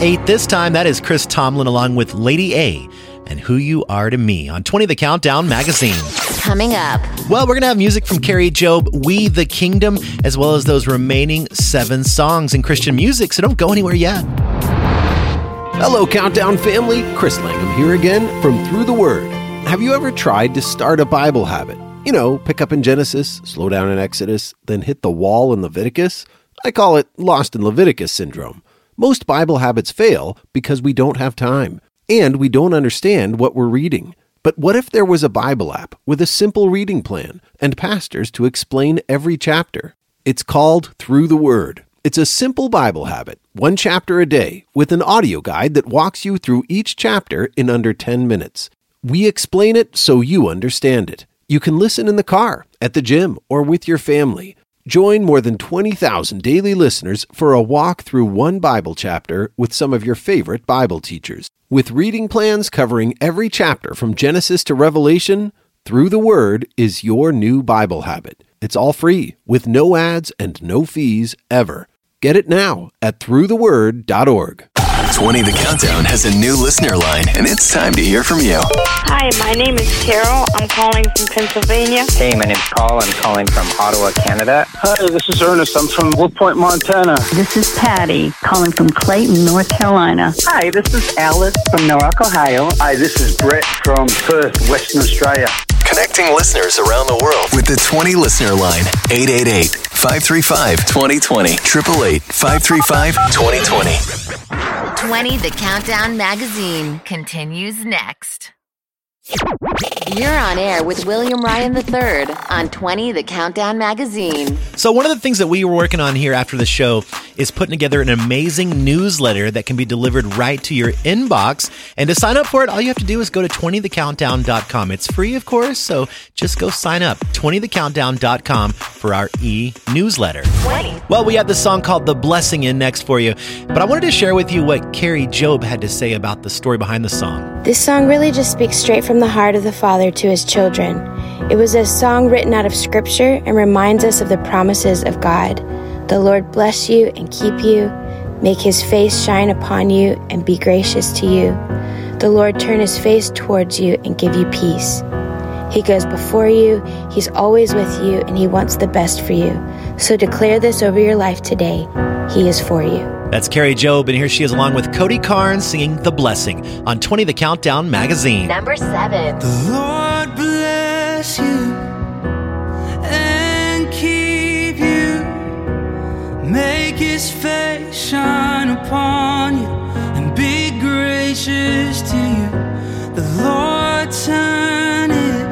[SPEAKER 8] 8 this time. That is Chris Tomlin along with Lady A and Who You Are to Me on 20 The Countdown Magazine.
[SPEAKER 1] Coming up.
[SPEAKER 8] Well, we're going to have music from Kari Jobe, We the Kingdom, as well as those remaining seven songs in Christian music, so don't go anywhere yet.
[SPEAKER 12] Hello, Countdown family. Chris Langham here again from Through the Word. Have you ever tried to start a Bible habit? You know, pick up in Genesis, slow down in Exodus, then hit the wall in Leviticus? I call it Lost in Leviticus syndrome. Most Bible habits fail because we don't have time and we don't understand what we're reading. But what if there was a Bible app with a simple reading plan and pastors to explain every chapter? It's called Through the Word. It's a simple Bible habit, one chapter a day, with an audio guide that walks you through each chapter in under 10 minutes. We explain it so you understand it. You can listen in the car, at the gym, or with your family. Join more than 20,000 daily listeners for a walk through one Bible chapter with some of your favorite Bible teachers. With reading plans covering every chapter from Genesis to Revelation, Through the Word is your new Bible habit. It's all free, with no ads and no fees ever. Get it now at throughtheword.org.
[SPEAKER 13] 20 The Countdown has a new listener line, and it's time to hear from you.
[SPEAKER 15] Hi, my name is Carol. I'm calling from Pennsylvania.
[SPEAKER 25] Hey, my name's Paul. I'm calling from Ottawa, Canada.
[SPEAKER 16] Hi, this is Ernest. I'm from Wood Point, Montana.
[SPEAKER 26] This is Patty calling from Clayton, North Carolina.
[SPEAKER 25] Hi, this is Alice from Newark, Ohio.
[SPEAKER 16] Hi, this is Brett from Perth, Western Australia.
[SPEAKER 13] Connecting listeners around the world with the 20 listener line 888 535 2020 888 535 2020.
[SPEAKER 1] 20 The Countdown magazine continues next. You're on air with William Ryan III on 20 The Countdown magazine.
[SPEAKER 8] So, one of the things that we were working on here after the show is putting together an amazing newsletter that can be delivered right to your inbox. And to sign up for it, all you have to do is go to 20thecountdown.com. It's free, of course, so just go sign up. 20thecountdown.com for our e newsletter. Well, we have this song called The Blessing in next for you, but I wanted to share with you what Kari Jobe had to say about the story behind the song.
[SPEAKER 27] This song really just speaks straight from the heart of the Father to his children. It was a song written out of Scripture and reminds us of the promises of God. The Lord bless you and keep you, make his face shine upon you and be gracious to you. The Lord turn his face towards you and give you peace. He goes before you, he's always with you, and he wants the best for you. So declare this over your life today. He is for you.
[SPEAKER 8] That's Kari Jobe, and here she is along with Cody Carnes singing The Blessing on 20 The Countdown magazine.
[SPEAKER 1] Number seven.
[SPEAKER 24] The Lord bless you and keep you. Make his face shine upon you and be gracious to you. The Lord turn his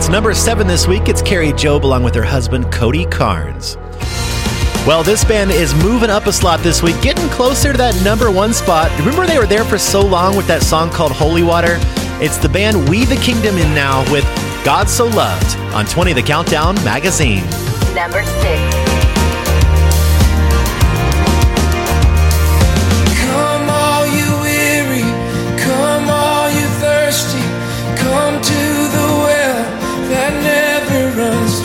[SPEAKER 8] it's number seven this week. It's Kari Jobe along with her husband, Cody Carnes. Well, this band is moving up a slot this week, getting closer to that number one spot. Remember they were there for so long with that song called Holy Water? It's the band We the Kingdom in now with God So Loved on 20 The Countdown magazine.
[SPEAKER 1] Number six.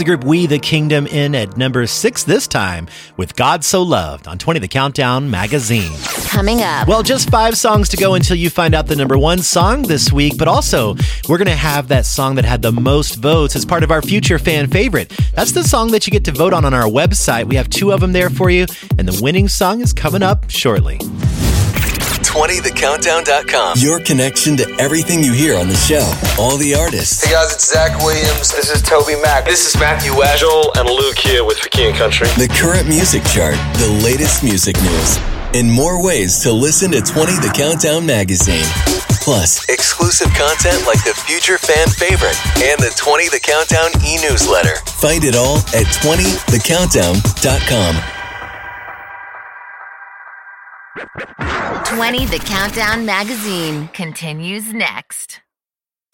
[SPEAKER 9] the
[SPEAKER 8] group We the Kingdom in at number six this time with God So Loved on 20 The Countdown magazine.
[SPEAKER 1] Coming up.
[SPEAKER 8] Well, just five songs to go until you find out the number one song this week, but also we're going to have that song that had the most votes as part of our future fan favorite. That's the song that you get to vote on on our website. We have two of them there for you, and the winning song is coming up shortly.
[SPEAKER 13] 20thecountdown.com. Your connection to everything you hear on the show. All the artists,
[SPEAKER 28] Hey guys, it's Zach Williams. This is TobyMac. This is Matthew West. Joel and Luke here with for King and Country.
[SPEAKER 13] the current music chart, the latest music news. and more ways to listen to 20 The Countdown magazine. Plus, exclusive content like the future fan favorite and the 20 The Countdown e newsletter. Find it all at 20thecountdown.com.
[SPEAKER 1] 20 The Countdown magazine continues next.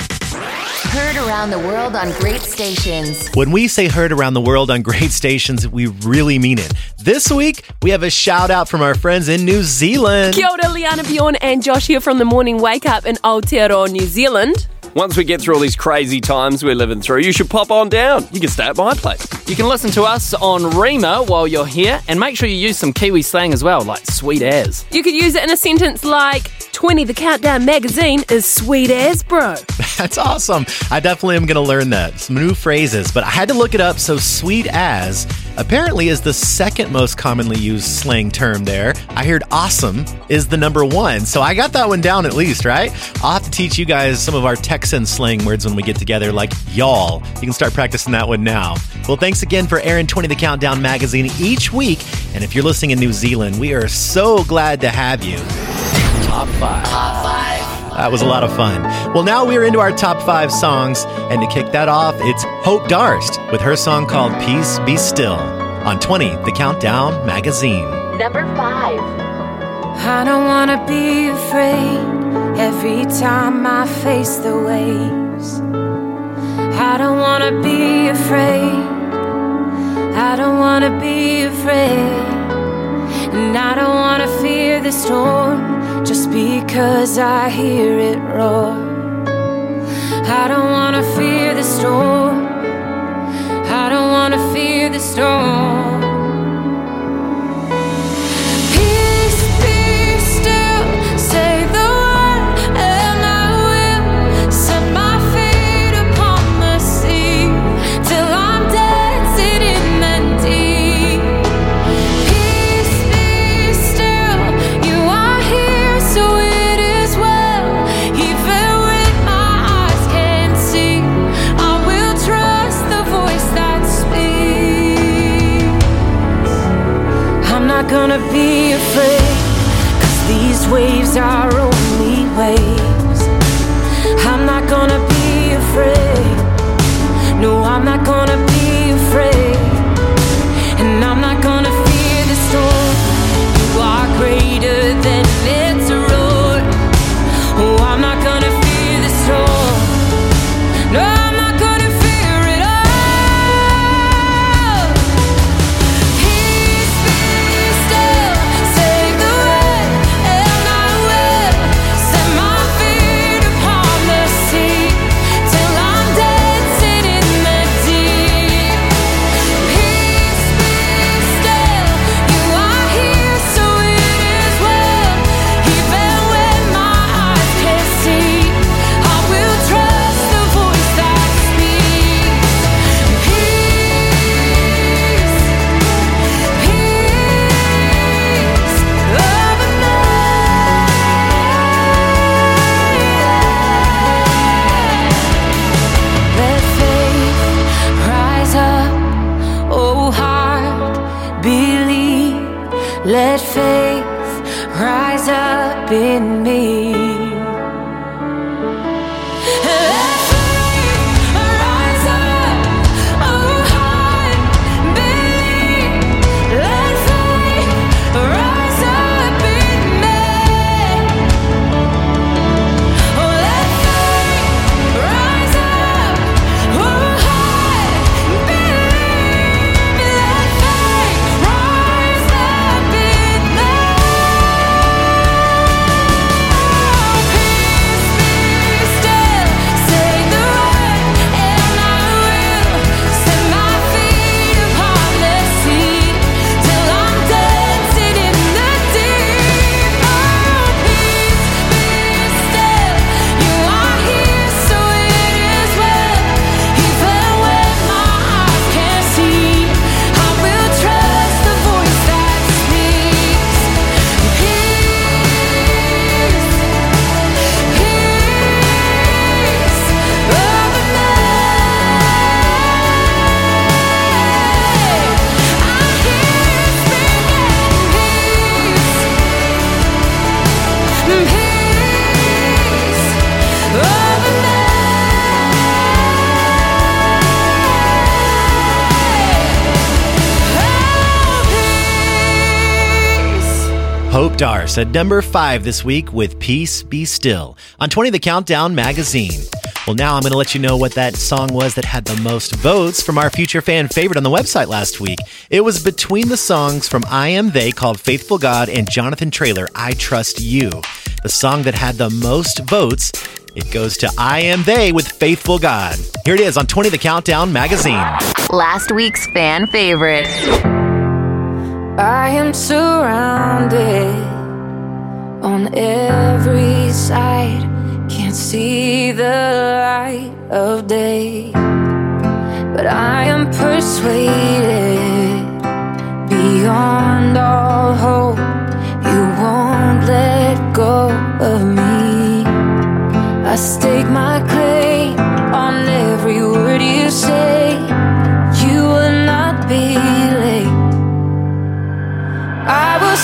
[SPEAKER 1] Heard around the world on great stations.
[SPEAKER 8] When we say heard around the world on great stations, we really mean it. This week, we have a shout out from our friends in New Zealand.
[SPEAKER 29] Kia ora, Liana Bjorn and Josh here from the Morning Wake Up in Aotearoa, New Zealand.
[SPEAKER 30] Once we get through all these crazy times we're living through, you should pop on down. You can stay at my place.
[SPEAKER 31] You can listen to us on Rhema while you're here, and make sure you use some Kiwi slang as well, like sweet as.
[SPEAKER 29] You could use it in a sentence like 20 The Countdown magazine is sweet as, bro. *laughs*
[SPEAKER 8] That's awesome. I definitely am going to learn that. Some new phrases, but I had to look it up. So, sweet as apparently is the second most commonly used slang term there. I heard awesome is the number one. So, I got that one down at least, right? I'll have to teach you guys some of our Texan slang words when we get together, like y'all. You can start practicing that one now. Well, thanks again for airing 20 The Countdown magazine each week. And if you're listening in New Zealand, we are so glad to have you. Top five. Top five. That was a lot of fun. Well, now we're into our top five songs, and to kick that off, it's Hope Darst with her song called Peace Be Still on 20, The Countdown magazine.
[SPEAKER 1] Number five.
[SPEAKER 3] I don't wanna be afraid every time I face the waves. I don't wanna be afraid. I don't wanna be afraid. And I don't wanna fear the storm just because I hear it roar. I don't wanna fear the storm. I don't wanna fear the storm.
[SPEAKER 8] Darst at number five this week with Peace Be Still on 20 The Countdown magazine. Well, now I'm going to let you know what that song was that had the most votes from our future fan favorite on the website last week. It was between the songs from I Am They called Faithful God and Jonathan Traylor, I Trust You. The song that had the most votes, it goes to I Am They with Faithful God. Here it is on 20 The Countdown magazine.
[SPEAKER 1] Last week's fan favorite.
[SPEAKER 3] I am surrounded on every side. Can't see the light of day, but I am persuaded beyond all hope you won't let go of me. I stake my claim on every word you say. I will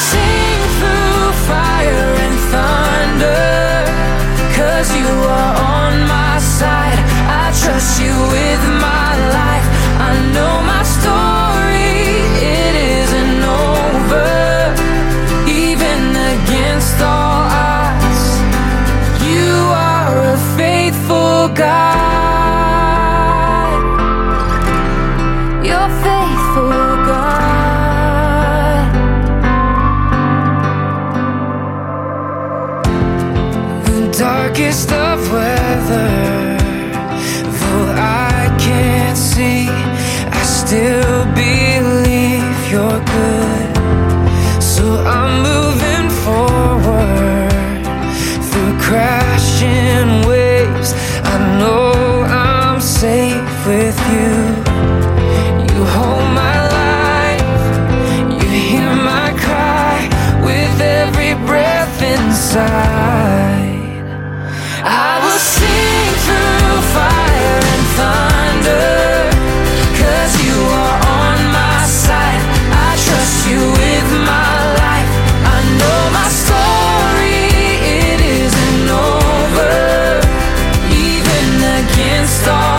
[SPEAKER 3] against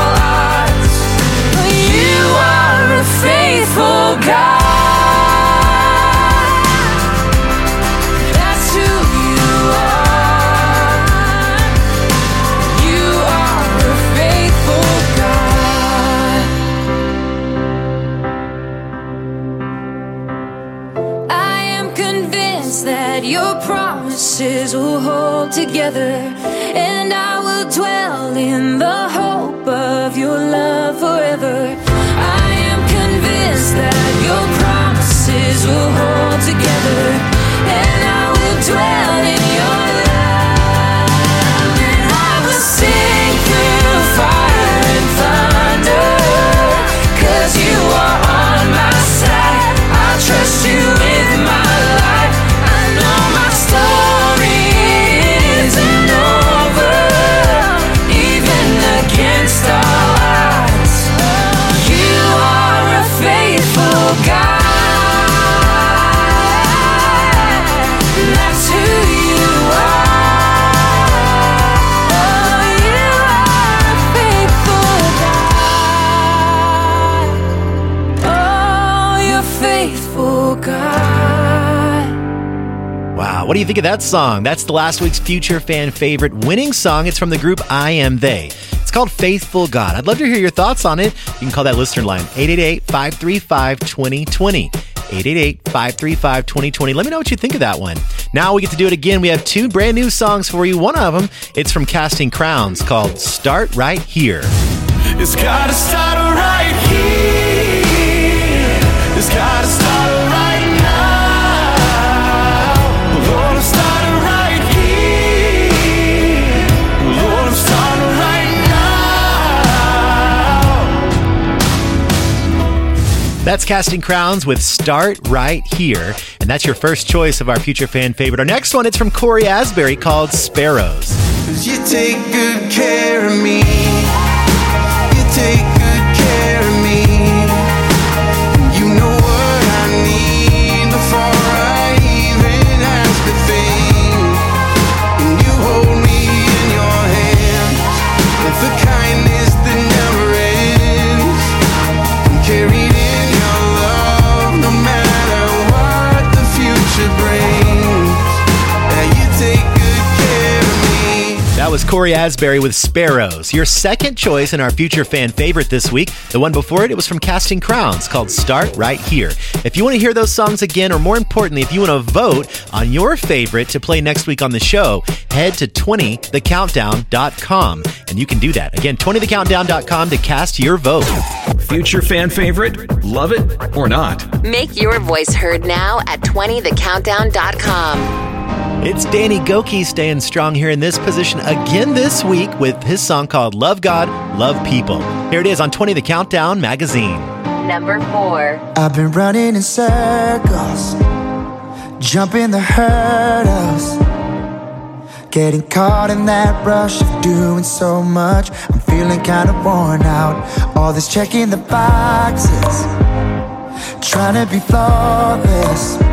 [SPEAKER 8] What do you think of that song? That's the last week's future fan favorite winning song. It's from the group I Am They. It's called Faithful God. I'd love to hear your thoughts on it. You can call that listener line 888 535 2020. 888 535 2020. Let me know what you think of that one. Now we get to do it again. We have two brand new songs for you. One of them, it's from Casting Crowns called Start Right Here.
[SPEAKER 24] It's gotta start right here. It's gotta start
[SPEAKER 8] That's Casting Crowns with Start Right Here. And that's your first choice of our future fan favorite. Our next one, it's from Cory Asbury called Sparrows. Cory Asbury with Sparrows. Your second choice in our future fan favorite this week. The one before it, it was from Casting Crowns called Start Right Here. If you want to hear those songs again, or more importantly, if you want to vote on your favorite to play next week on the show, head to 20thecountdown.com and you can do that. Again, 20thecountdown.com to cast your vote.
[SPEAKER 2] Future fan favorite? Love it or not?
[SPEAKER 1] Make your voice heard now at 20thecountdown.com.
[SPEAKER 8] It's Danny Gokey staying strong here in this position again this week with his song called Love God, Love People. Here it is on 20 The Countdown magazine.
[SPEAKER 1] Number four.
[SPEAKER 17] I've been running in circles, jumping the hurdles, getting caught in that rush of doing so much. I'm feeling kind of worn out. All this checking the boxes, trying to be flawless.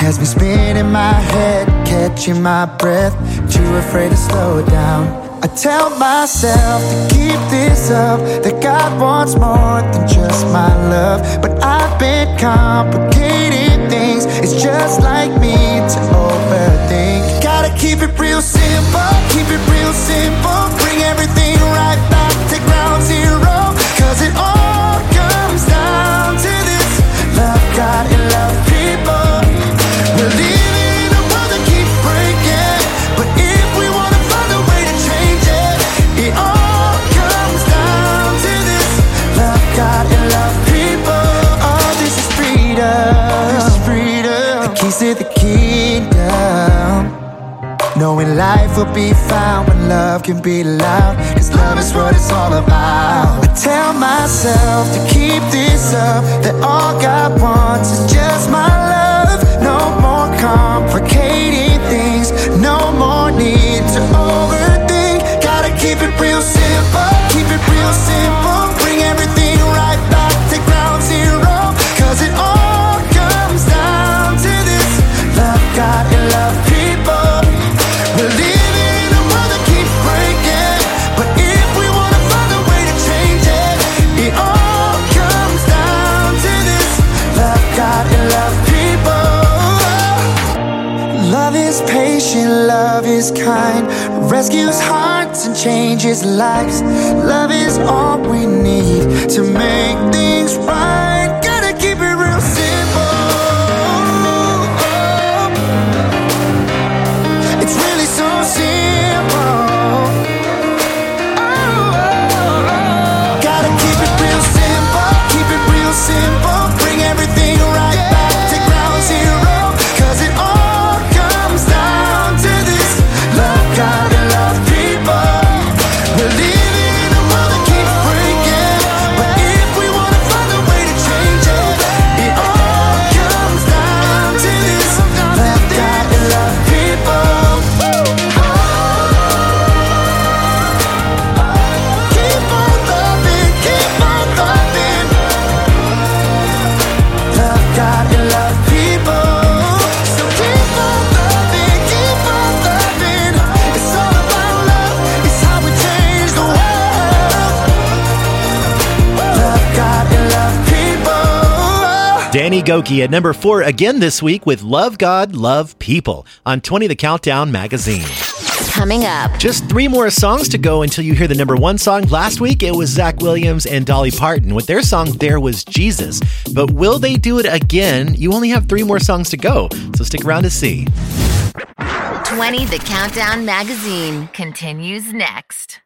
[SPEAKER 17] Has me spinning my head, catching my breath, too afraid to slow down. I tell myself to keep this up, that God wants more than just my love. But I've been complicating things, it's just like me to overthink. Gotta keep it real simple, keep it real simple, Knowing life will be found when love can be loud. Cause love is what it's all about. I tell myself to keep this up. That all God wants is just my love. No more complicating things. No more need to overthink. Gotta keep it real simple. Keep it real simple. Is kind, rescues hearts and changes lives. Love is all we need to make things right.
[SPEAKER 8] Gokey at number four again this week with Love God, Love People on 20 The Countdown magazine.
[SPEAKER 1] Coming up.
[SPEAKER 8] Just three more songs to go until you hear the number one song. Last week it was Zach Williams and Dolly Parton with their song There Was Jesus. But will they do it again? You only have three more songs to go, so stick around to see.
[SPEAKER 1] 20 The Countdown magazine continues next.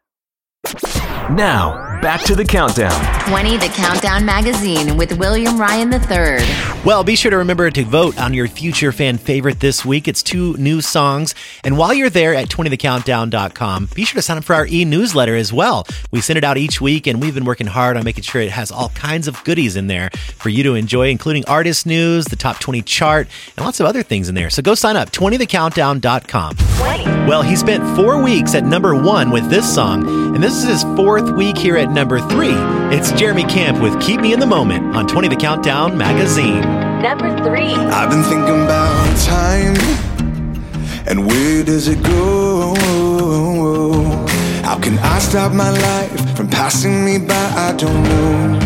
[SPEAKER 2] Now, back to the countdown.
[SPEAKER 1] 20 The Countdown magazine with William Ryan III.
[SPEAKER 8] Well, be sure to remember to vote on your future fan favorite this week. It's two new songs. And while you're there at 20thecountdown.com, be sure to sign up for our e newsletter as well. We send it out each week, and we've been working hard on making sure it has all kinds of goodies in there for you to enjoy, including artist news, the top 20 chart, and lots of other things in there. So go sign up, 20thecountdown.com. 20. Well, he spent four weeks at number one with this song, and this is his fourth week here at number three. It's Jeremy Camp with Keep Me in the Moment on 20 The Countdown magazine.
[SPEAKER 1] Number three.
[SPEAKER 11] I've been thinking about time and where does it go? How can I stop my life from passing me by? I don't know.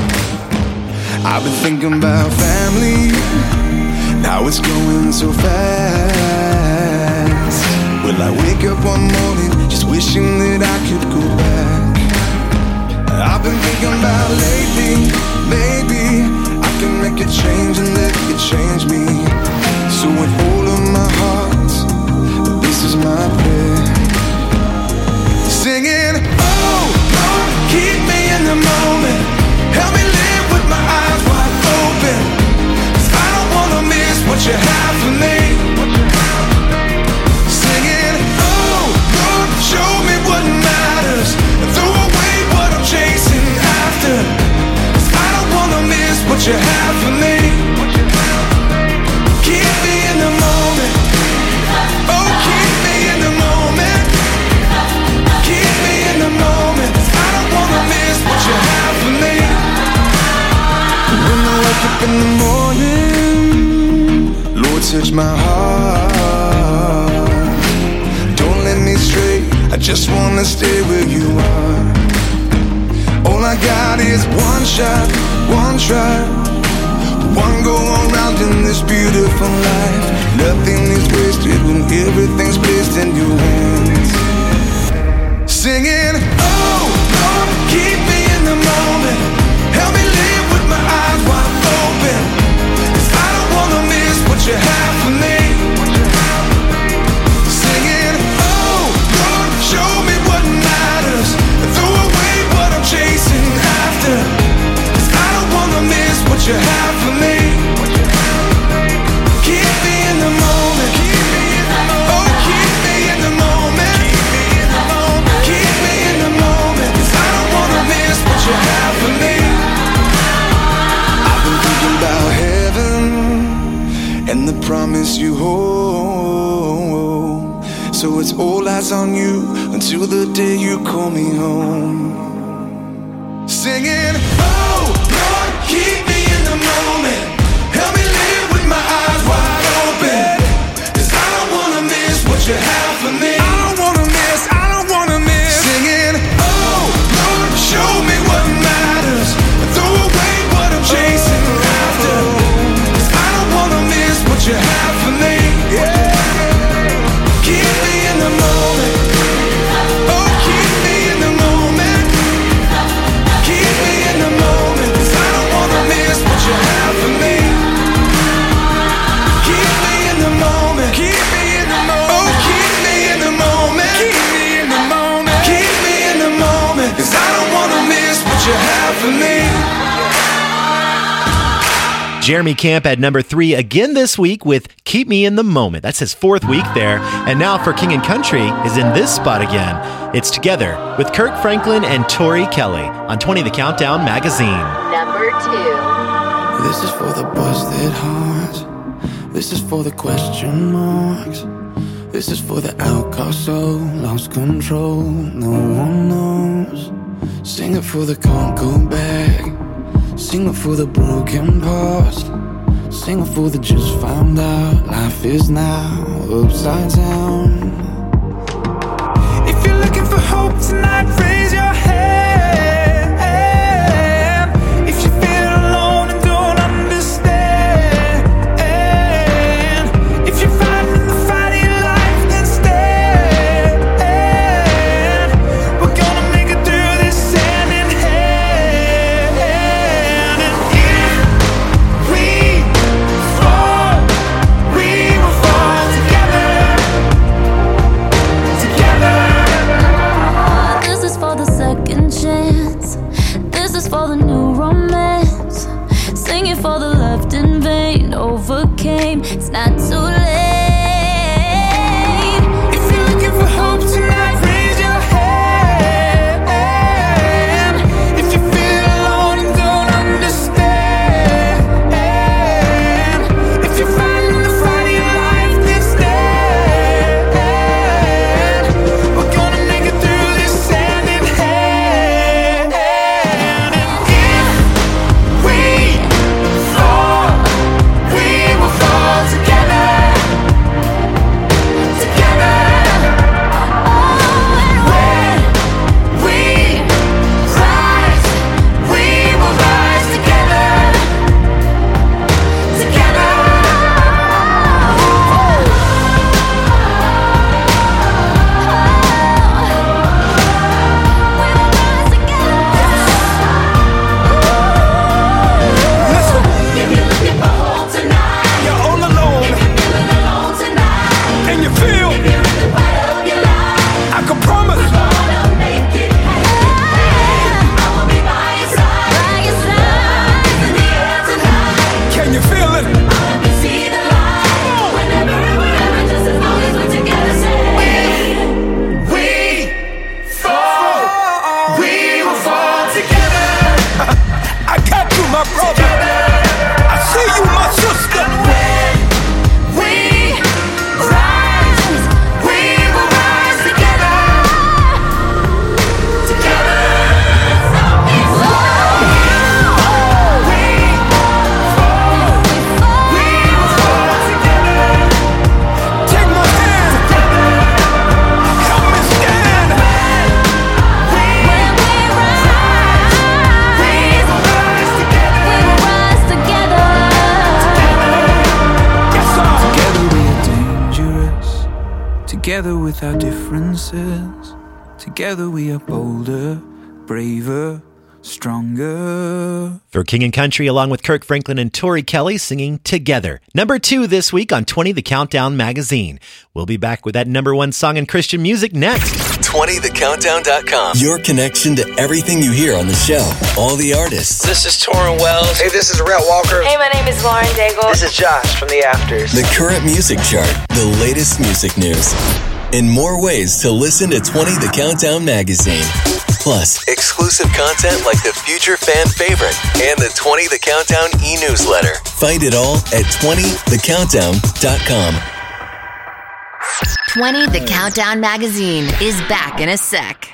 [SPEAKER 11] I've been thinking about family, now it's going so fast.
[SPEAKER 9] Will I wake up one morning just wishing that I could go back? I've been thinking about lately, maybe I can make a change and let it change me. So with all of my heart, this is my prayer. Singing, oh Lord, keep me in the moment. Help me live with my eyes wide open. 'Cause I don't wanna miss what you have for me. What you have for me. Keep me in the moment. Oh, keep me in the moment. Keep me in the moment. I don't wanna miss what you have for me. When I wake up in the morning, Lord, touch my heart. Don't let me stray. I just wanna stay where you are. All I got is one shot, one try. One go around in this beautiful life. Nothing is wasted when everything's placed in your hands. Singing, oh Lord, keep me in the moment. Help me live with my eyes wide open. 'Cause I don't wanna miss what you have So it's all eyes on you until the day you call me home.
[SPEAKER 8] Jeremy Camp at number three again this week with Keep Me in the Moment. That's his fourth week there. And now for King and Country is in this spot again. It's together with Kirk Franklin and Tori Kelly on 20 The Countdown magazine.
[SPEAKER 1] Number two.
[SPEAKER 32] This is for the busted hearts. This is for the question marks. This is for the outcast soul, lost control. No one knows. Sing it for the can't go back. Sing it for the broken past. Sing it for the just found out. Life is now upside down.
[SPEAKER 11] If you're looking for hope tonight, raise your hand. Together we
[SPEAKER 9] are bolder, braver, stronger.
[SPEAKER 8] For King and Country, along with Kirk Franklin and Tori Kelly singing Together. Number two this week on 20 The Countdown magazine. We'll be back with that number one song in Christian music next.
[SPEAKER 13] 20thecountdown.com. Your connection to everything you hear on the show. All the artists,
[SPEAKER 28] This is Tauren Wells. Hey, this is Rhett Walker.
[SPEAKER 3] Hey, my name is Lauren Daigle.
[SPEAKER 28] This is Josh from the Afters.
[SPEAKER 13] the current music chart, the latest music news, and more ways to listen to 20 The Countdown magazine. Plus, exclusive content like the future fan favorite and the 20 The Countdown e newsletter. Find it all at 20thecountdown.com.
[SPEAKER 1] 20 The Countdown magazine is back in a sec.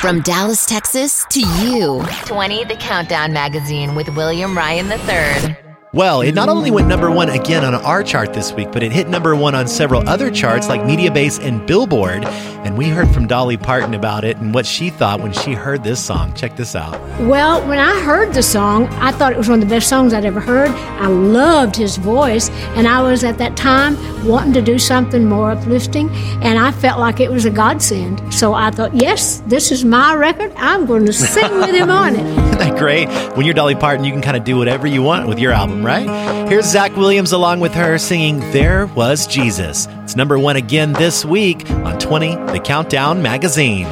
[SPEAKER 1] From Dallas, Texas to you. 20 The Countdown magazine with William Ryan III.
[SPEAKER 8] Well, it not only went number one again on our chart this week, but it hit number one on several other charts like Mediabase and Billboard. And we heard from Dolly Parton about it and what she thought when she heard this song. Check this out.
[SPEAKER 33] Well, when I heard the song, I thought it was one of the best songs I'd ever heard. I loved his voice, and I was at that time wanting to do something more uplifting, and I felt like it was a godsend. So I thought, yes, this is my record. I'm going to sing with him on it. *laughs*
[SPEAKER 8] Isn't that great? When you're Dolly Parton, you can kind of do whatever you want with your album, right? Here's Zach Williams along with her singing There Was Jesus. It's number one again this week on 20 The Countdown magazine.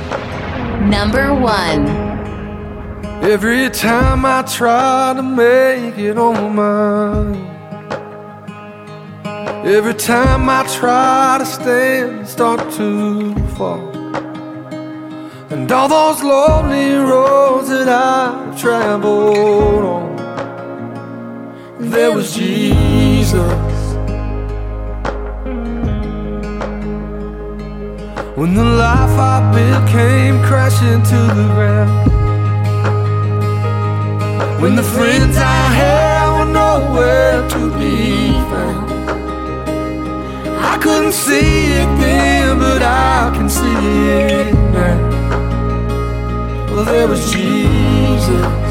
[SPEAKER 1] Number one.
[SPEAKER 9] Every time I try to make it on mine. Every time I try to stand, start to fall. And all those lonely roads that I've traveled on. There was Jesus. When the life I built came crashing to the ground. When the friends I had were nowhere to be found. I couldn't see it then, but I can see it now. Well, there was Jesus.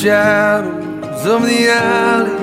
[SPEAKER 9] Shadows of the alleys.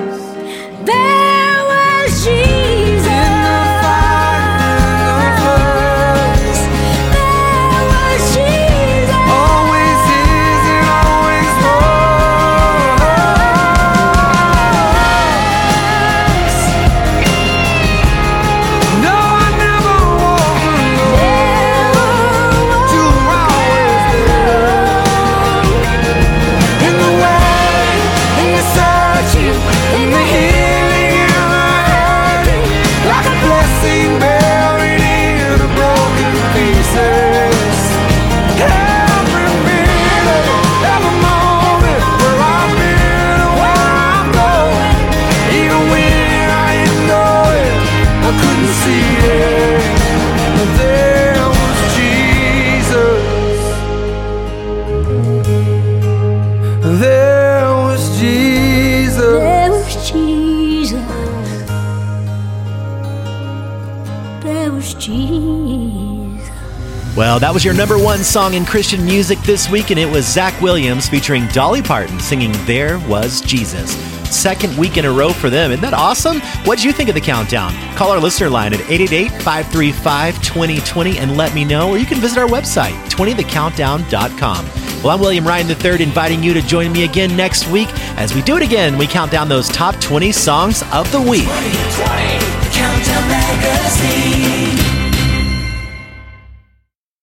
[SPEAKER 8] That was your number one song in Christian music this week, and it was Zach Williams featuring Dolly Parton singing There Was Jesus. Second week in a row for them. Isn't that awesome? What'd you think of the countdown? Call our listener line at 888 535 2020 and let me know, or you can visit our website, 20thecountdown.com. Well, I'm William Ryan III, inviting you to join me again next week as we do it again. We count down those top 20 songs of the week.
[SPEAKER 24] 2020, the Countdown Magazine.